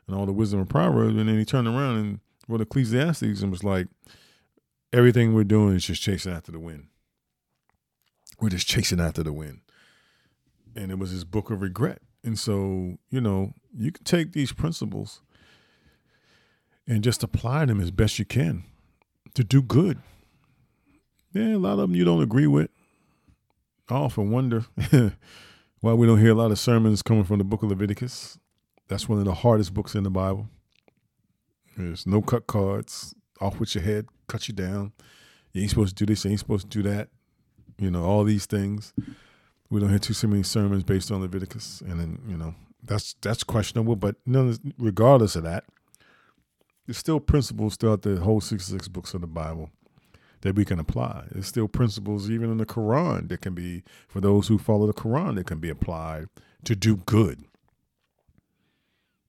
and all the wisdom of Proverbs, and then he turned around and wrote Ecclesiastes and was like, everything we're doing is just chasing after the wind. We're just chasing after the wind. And it was his book of regret. And so, you know, you can take these principles and just apply them as best you can to do good. Yeah, a lot of them you don't agree with. I often wonder why we don't hear a lot of sermons coming from the book of Leviticus. That's one of the hardest books in the Bible. There's no cut cards, off with your head, cut you down. You ain't supposed to do this, you ain't supposed to do that. You know, all these things. We don't hear too so many sermons based on Leviticus. And then, you know, that's that's questionable. But regardless of that, there's still principles throughout the whole 66 books of the Bible that we can apply. There's still principles even in the Quran that can be, for those who follow the Quran, that can be applied to do good.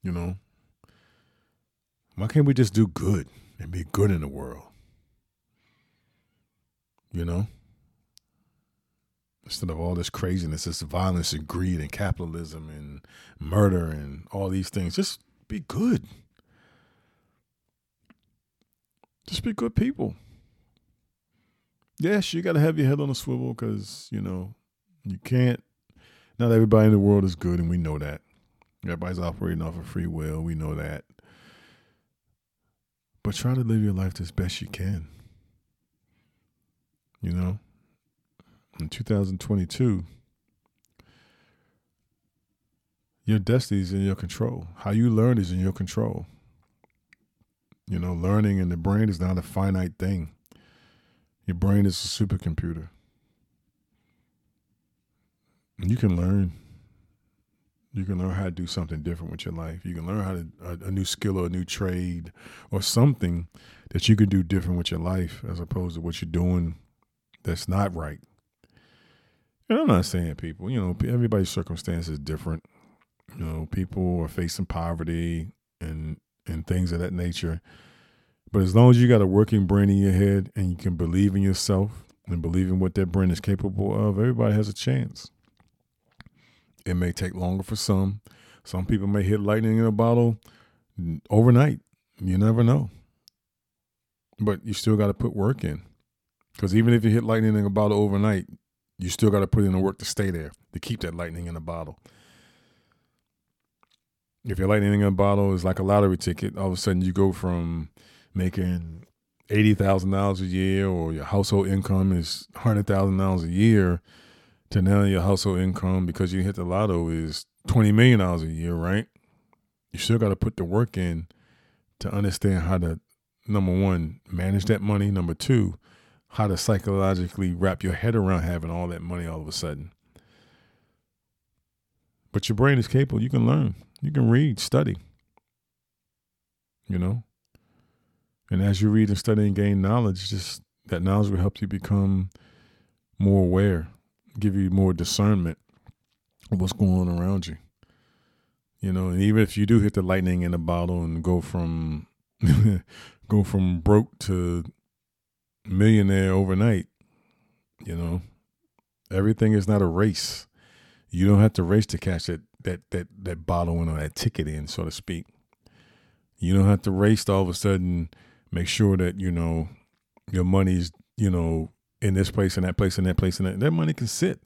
You know? Why can't we just do good and be good in the world? You know? Instead of all this craziness, this violence and greed and capitalism and murder and all these things, just be good. Just be good people. Yes, you got to have your head on a swivel because, you know, you can't, not everybody in the world is good, and we know that. Everybody's operating off of free will. We know that. But try to live your life as best you can. You know, in 2022, your destiny is in your control. How you learn is in your control. You know, learning in the brain is not a finite thing. Your brain is a supercomputer. And you can learn. You can learn how to do something different with your life. You can learn how to a, a new skill or a new trade or something that you can do different with your life as opposed to what you're doing that's not right. And I'm not saying people, you know, everybody's circumstance is different. You know, people are facing poverty and and things of that nature. But as long as you got a working brain in your head and you can believe in yourself and believe in what that brain is capable of, everybody has a chance. It may take longer for some. Some people may hit lightning in a bottle overnight. You never know. But you still got to put work in. Because even if you hit lightning in a bottle overnight, you still got to put in the work to stay there, to keep that lightning in a bottle. If your lightning in a bottle is like a lottery ticket, all of a sudden you go from making eighty thousand dollars a year, or your household income is hundred thousand dollars a year, to now your household income because you hit the lotto is twenty million dollars a year, right? You still got to put the work in to understand how to number one manage that money. Number two, how to psychologically wrap your head around having all that money all of a sudden. But your brain is capable. You can learn. You can read, study. You know? And as you read and study and gain knowledge, just that knowledge will help you become more aware, give you more discernment of what's going on around you. You know, and even if you do hit the lightning in a bottle and go from go from broke to millionaire overnight, you know, everything is not a race. You don't have to race to catch that that that that bottle in or that ticket in, so to speak. You don't have to race to all of a sudden make sure that you know your money's you know in this place and that place and that place and that that money can sit.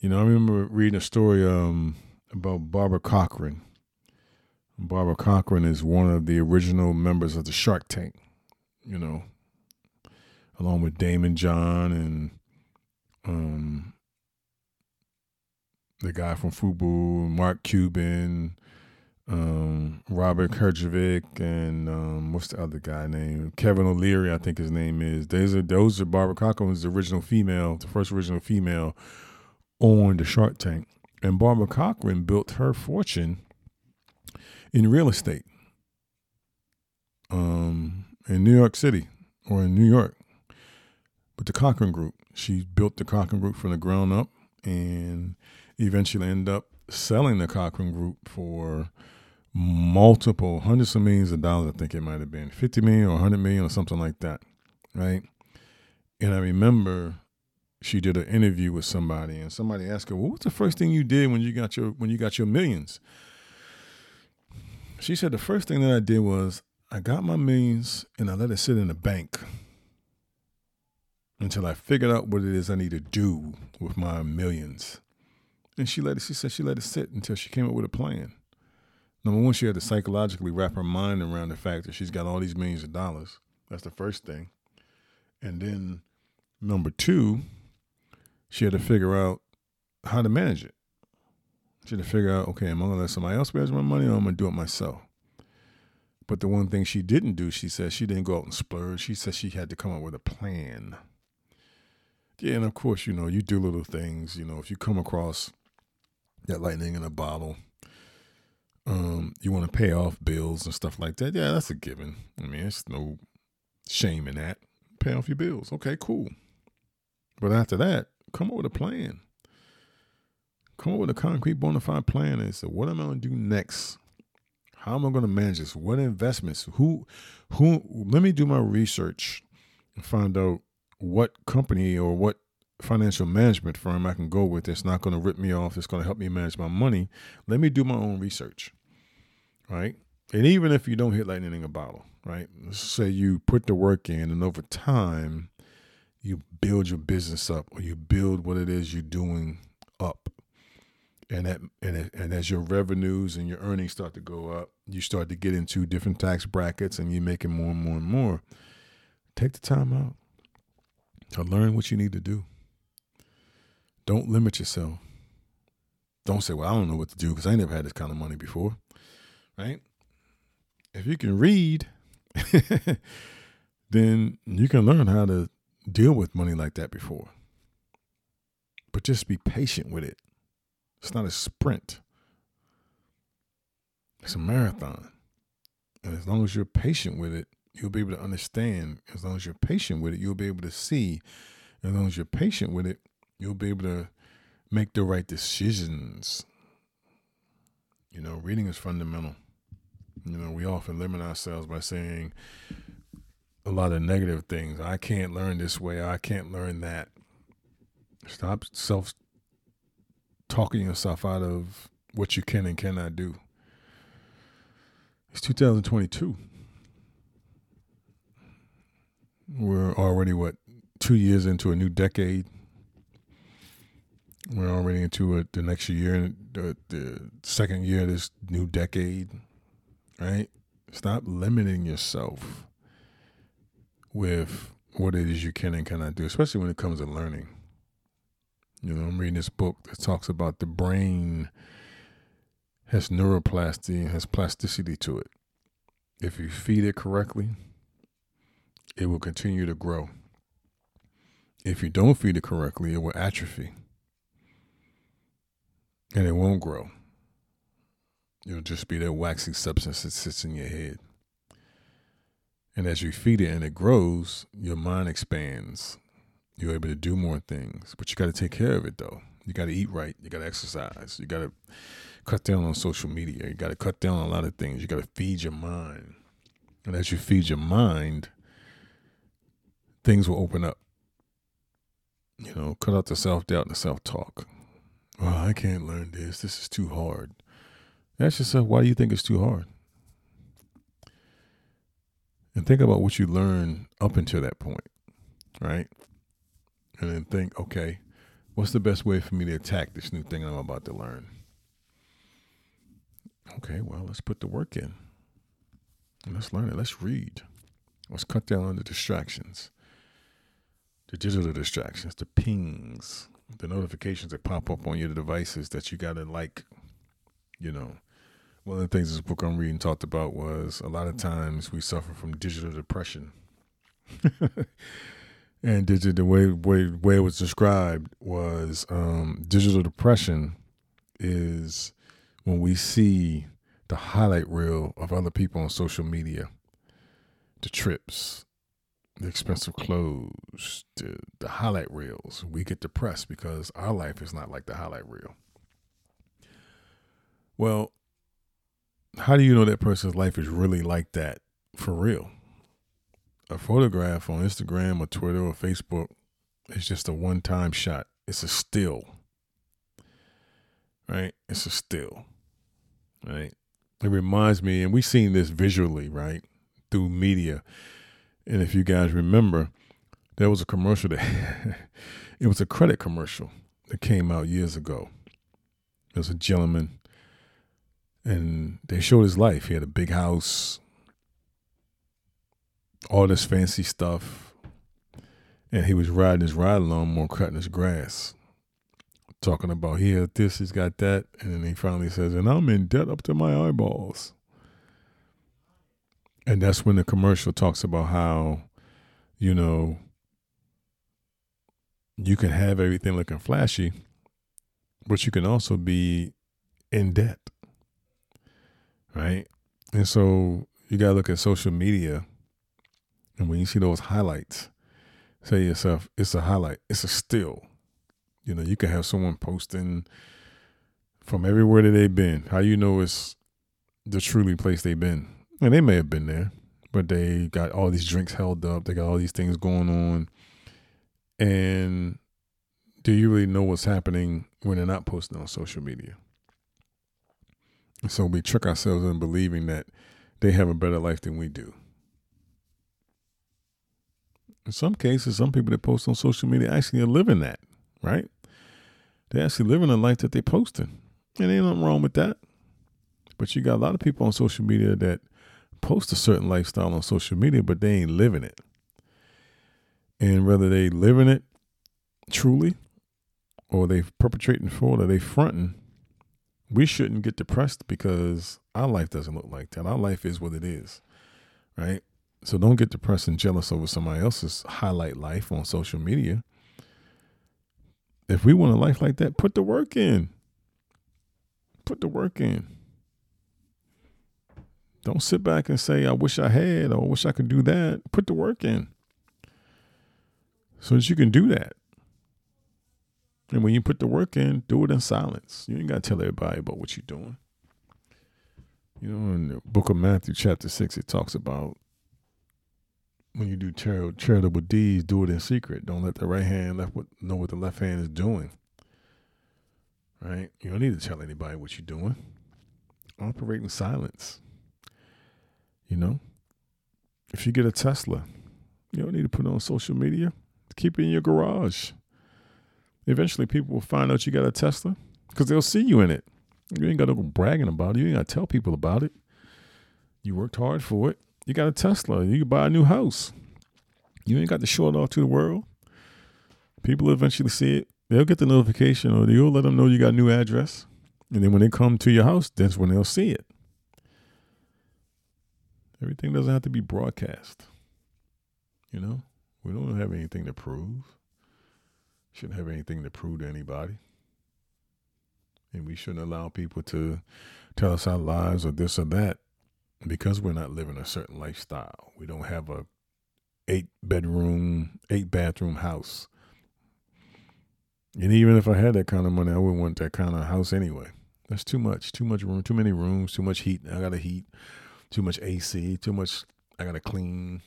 You know, I remember reading a story um, about Barbara Corcoran. Barbara Corcoran is one of the original members of the Shark Tank, you know, along with Daymond John and um, the guy from Fubu, Mark Cuban, um, Robert Herjavec, and um, what's the other guy name? Kevin O'Leary, I think his name is. Those are those are Barbara the original female, the first original female on the Shark Tank. And Barbara Corcoran built her fortune in real estate um, in New York City or in New York with the Corcoran Group. She built the Corcoran Group from the ground up and eventually ended up selling the Corcoran Group for multiple hundreds of millions of dollars. I think it might have been 50 million or 100 million or something like that. Right. And I remember she did an interview with somebody, and somebody asked her, "Well, what's the first thing you did when you got your when you got your millions? She said the first thing that I did was I got my millions and I let it sit in the bank until I figured out what it is I need to do with my millions. And she let it. She said she let it sit until she came up with a plan. Number one, she had to psychologically wrap her mind around the fact that she's got all these millions of dollars. That's the first thing. And then number two, she had to figure out how to manage it. She had to figure out, okay, am I gonna let somebody else manage my money or am I gonna do it myself? But the one thing she didn't do, she said she didn't go out and splurge. She said she had to come up with a plan. Yeah, and of course, you know, you do little things. You know, if you come across that lightning in a bottle, um, you want to pay off bills and stuff like that. Yeah, that's a given. I mean, it's no shame in that. Pay off your bills. Okay, cool. But after that, come up with a plan. Come up with a concrete bona fide plan and say, what am I going to do next? How am I going to manage this? What investments? Who, who, let me do my research and find out what company or what financial management firm I can go with that's not going to rip me off, it's going to help me manage my money. Let me do my own research, right? And even if you don't hit lightning in a bottle, right? Say you put the work in and over time, you build your business up or you build what it is you're doing up and that and, and as your revenues and your earnings start to go up you start to get into different tax brackets and you're making more and more and more take the time out to learn what you need to do don't limit yourself don't say well i don't know what to do because i never had this kind of money before right if you can read then you can learn how to deal with money like that before. But just be patient with it. It's not a sprint, it's a marathon. And as long as you're patient with it, you'll be able to understand. As long as you're patient with it, you'll be able to see. As long as you're patient with it, you'll be able to make the right decisions. You know, reading is fundamental. You know, we often limit ourselves by saying, a lot of negative things. I can't learn this way. I can't learn that. Stop self talking yourself out of what you can and cannot do. It's 2022. We're already, what, two years into a new decade? We're already into a, the next year, the, the second year of this new decade, right? Stop limiting yourself with what it is you can and cannot do, especially when it comes to learning. You know, I'm reading this book that talks about the brain has neuroplasty, has plasticity to it. If you feed it correctly, it will continue to grow. If you don't feed it correctly, it will atrophy and it won't grow. It'll just be that waxy substance that sits in your head. And as you feed it and it grows, your mind expands. You're able to do more things, but you got to take care of it though. You got to eat right. You got to exercise. You got to cut down on social media. You got to cut down on a lot of things. You got to feed your mind. And as you feed your mind, things will open up. You know, cut out the self doubt and the self talk. Oh, I can't learn this. This is too hard. Ask yourself, why do you think it's too hard? And think about what you learned up until that point, right? And then think, okay, what's the best way for me to attack this new thing I'm about to learn? Okay, well, let's put the work in. Let's learn it. Let's read. Let's cut down on the distractions, the digital distractions, the pings, the notifications that pop up on your devices that you got to like. You know, one of the things this book I'm reading talked about was a lot of times we suffer from digital depression. and digital, the way, way, way it was described was um, digital depression is when we see the highlight reel of other people on social media, the trips, the expensive clothes, the, the highlight reels, we get depressed because our life is not like the highlight reel. Well, how do you know that person's life is really like that for real? A photograph on Instagram or Twitter or Facebook is just a one time shot. It's a still. Right? It's a still. Right? It reminds me, and we've seen this visually, right? Through media. And if you guys remember, there was a commercial that it was a credit commercial that came out years ago. There was a gentleman and they showed his life. He had a big house, all this fancy stuff, and he was riding his ride lawnmower, cutting his grass, talking about he had this, he's got that, and then he finally says, "And I'm in debt up to my eyeballs." And that's when the commercial talks about how, you know, you can have everything looking flashy, but you can also be in debt right? And so you got to look at social media. And when you see those highlights, say to yourself, it's a highlight, it's a still. You know, you can have someone posting from everywhere that they've been. How you know it's the truly place they've been. And they may have been there, but they got all these drinks held up, they got all these things going on. And do you really know what's happening when they're not posting on social media? So we trick ourselves in believing that they have a better life than we do. In some cases, some people that post on social media actually are living that, right? They're actually living a life that they're posting. And ain't nothing wrong with that. But you got a lot of people on social media that post a certain lifestyle on social media, but they ain't living it. And whether they living it truly or they perpetrating it or they fronting, we shouldn't get depressed because our life doesn't look like that. Our life is what it is, right? So don't get depressed and jealous over somebody else's highlight life on social media. If we want a life like that, put the work in. Put the work in. Don't sit back and say, I wish I had or I wish I could do that. Put the work in so that you can do that. And when you put the work in, do it in silence. You ain't got to tell everybody about what you're doing. You know, in the book of Matthew, chapter 6, it talks about when you do char- charitable deeds, do it in secret. Don't let the right hand left know what the left hand is doing. Right? You don't need to tell anybody what you're doing. Operate in silence. You know? If you get a Tesla, you don't need to put it on social media. Keep it in your garage. Eventually, people will find out you got a Tesla because they'll see you in it. You ain't got to go bragging about it. You ain't got to tell people about it. You worked hard for it. You got a Tesla. You can buy a new house. You ain't got to show it off to the world. People eventually see it. They'll get the notification or you'll let them know you got a new address. And then when they come to your house, that's when they'll see it. Everything doesn't have to be broadcast. You know, we don't have anything to prove. Shouldn't have anything to prove to anybody. And we shouldn't allow people to tell us our lives or this or that because we're not living a certain lifestyle. We don't have a eight bedroom, eight bathroom house. And even if I had that kind of money, I wouldn't want that kind of house anyway. That's too much. Too much room. Too many rooms. Too much heat. I gotta heat. Too much AC. Too much. I gotta clean.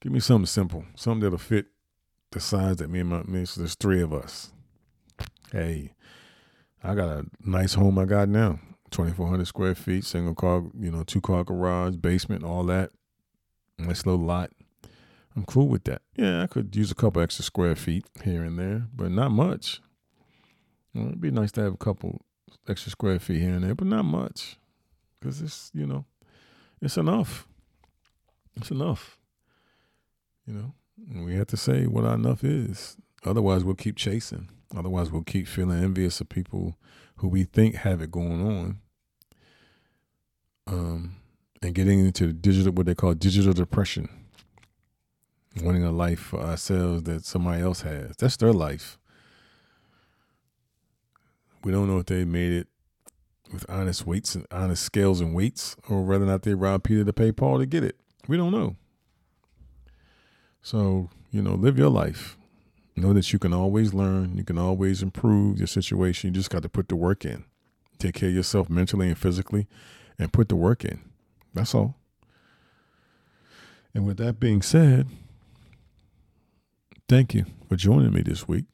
Give me something simple. Something that'll fit the size that me and my me. So there's three of us. Hey, I got a nice home I got now. 2,400 square feet, single car, you know, two car garage, basement, all that. Nice little lot. I'm cool with that. Yeah, I could use a couple extra square feet here and there, but not much. It'd be nice to have a couple extra square feet here and there, but not much. Because it's, you know, it's enough. It's enough. You know, we have to say what our enough is. Otherwise, we'll keep chasing. Otherwise, we'll keep feeling envious of people who we think have it going on. Um, and getting into digital, what they call digital depression, wanting a life for ourselves that somebody else has. That's their life. We don't know if they made it with honest weights and honest scales and weights, or whether or not they robbed Peter to pay Paul to get it. We don't know. So, you know, live your life. Know that you can always learn, you can always improve your situation. You just got to put the work in. Take care of yourself mentally and physically and put the work in. That's all. And with that being said, thank you for joining me this week.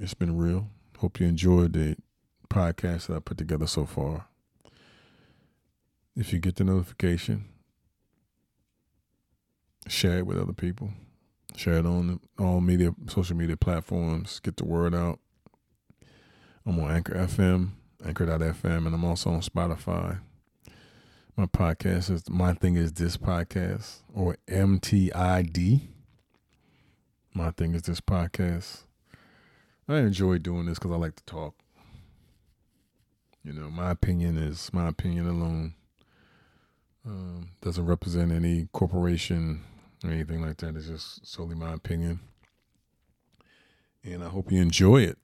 It's been real. Hope you enjoyed the podcast that I put together so far. If you get the notification, share it with other people. Share it on all media, social media platforms. Get the word out. I'm on Anchor FM, Anchor.fm, and I'm also on Spotify. My podcast is My Thing Is This Podcast, or MTID. My Thing Is This Podcast. I enjoy doing this because I like to talk. You know, my opinion is my opinion alone. Um, doesn't represent any corporation or anything like that. It's just solely my opinion. And I hope you enjoy it.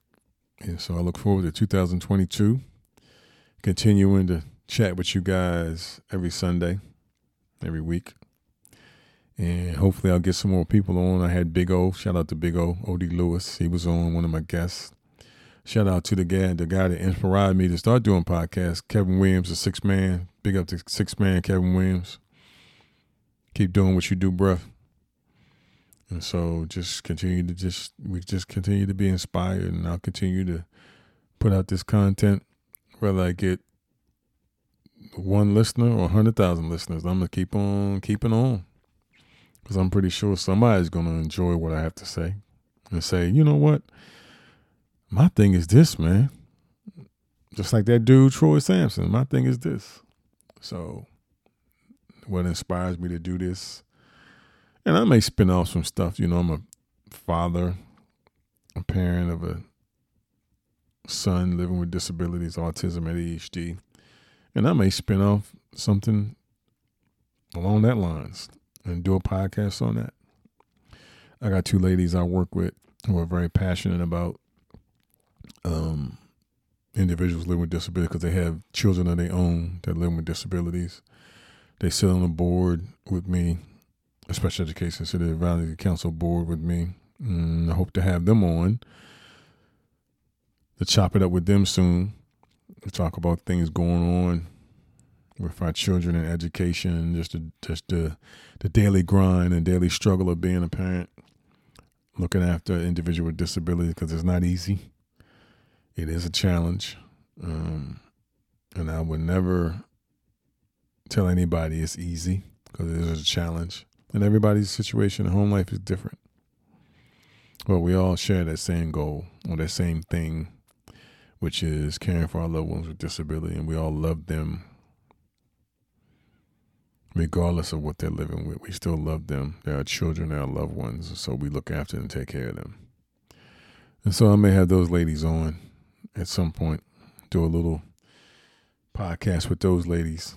And so I look forward to 2022, continuing to chat with you guys every Sunday, every week. And hopefully I'll get some more people on. I had Big O. Shout out to Big O, OD Lewis. He was on one of my guests. Shout out to the guy, the guy that inspired me to start doing podcasts, Kevin Williams, the six man. Big up to six man, Kevin Williams. Keep doing what you do, bruh. And so just continue to just we just continue to be inspired and I'll continue to put out this content, whether I get one listener or hundred thousand listeners. I'm gonna keep on keeping on. Cause I'm pretty sure somebody's gonna enjoy what I have to say and say, you know what? My thing is this, man. Just like that dude Troy Sampson. My thing is this. So what inspires me to do this. And I may spin off some stuff. You know, I'm a father, a parent of a son living with disabilities, autism, ADHD. And I may spin off something along that lines and do a podcast on that. I got two ladies I work with who are very passionate about um, individuals living with disabilities because they have children of their own that live with disabilities. They sit on the board with me, a special education city advisory council board with me. And I hope to have them on to chop it up with them soon to talk about things going on with our children and education and just the, just the the daily grind and daily struggle of being a parent, looking after an individual with disabilities because it's not easy. It is a challenge, um, and I would never tell anybody it's easy because it is a challenge, and everybody's situation in home life is different. But we all share that same goal or that same thing, which is caring for our loved ones with disability, and we all love them regardless of what they're living with. We still love them. They are children, they are loved ones, so we look after and take care of them. And so I may have those ladies on at some point, do a little podcast with those ladies,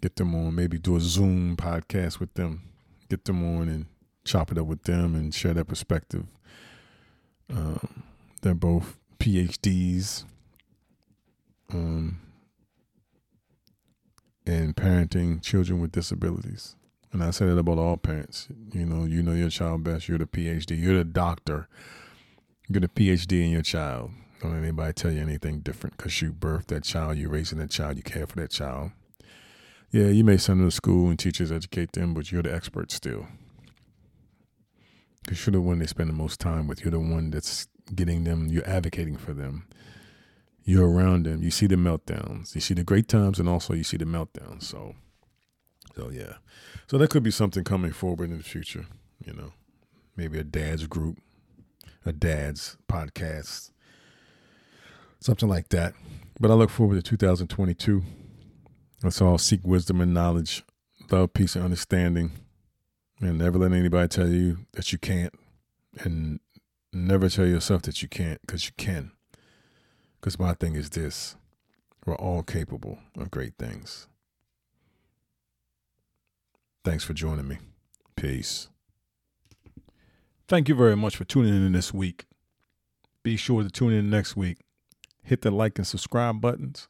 get them on, maybe do a Zoom podcast with them, get them on and chop it up with them and share their perspective. Um, they're both PhDs. Um, in parenting children with disabilities. And I say that about all parents. You know, you know your child best. You're the PhD. You're the doctor. You're the PhD in your child. Let anybody tell you anything different because you birthed that child, you're raising that child, you care for that child. Yeah, you may send them to school and teachers educate them, but you're the expert still. Because you're the one they spend the most time with. You're the one that's getting them, you're advocating for them. You're around them. You see the meltdowns. You see the great times and also you see the meltdowns. So so yeah. So that could be something coming forward in the future, you know. Maybe a dad's group, a dad's podcast, something like that. But I look forward to 2022. Let's all seek wisdom and knowledge, love, peace, and understanding. And never let anybody tell you that you can't. And never tell yourself that you can't because you can. Because my thing is this we're all capable of great things. Thanks for joining me. Peace. Thank you very much for tuning in this week. Be sure to tune in next week. Hit the like and subscribe buttons.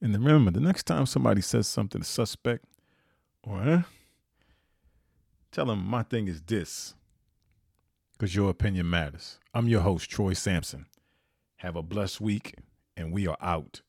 And remember, the next time somebody says something suspect or eh, tell them my thing is this because your opinion matters. I'm your host, Troy Sampson. Have a blessed week, and we are out.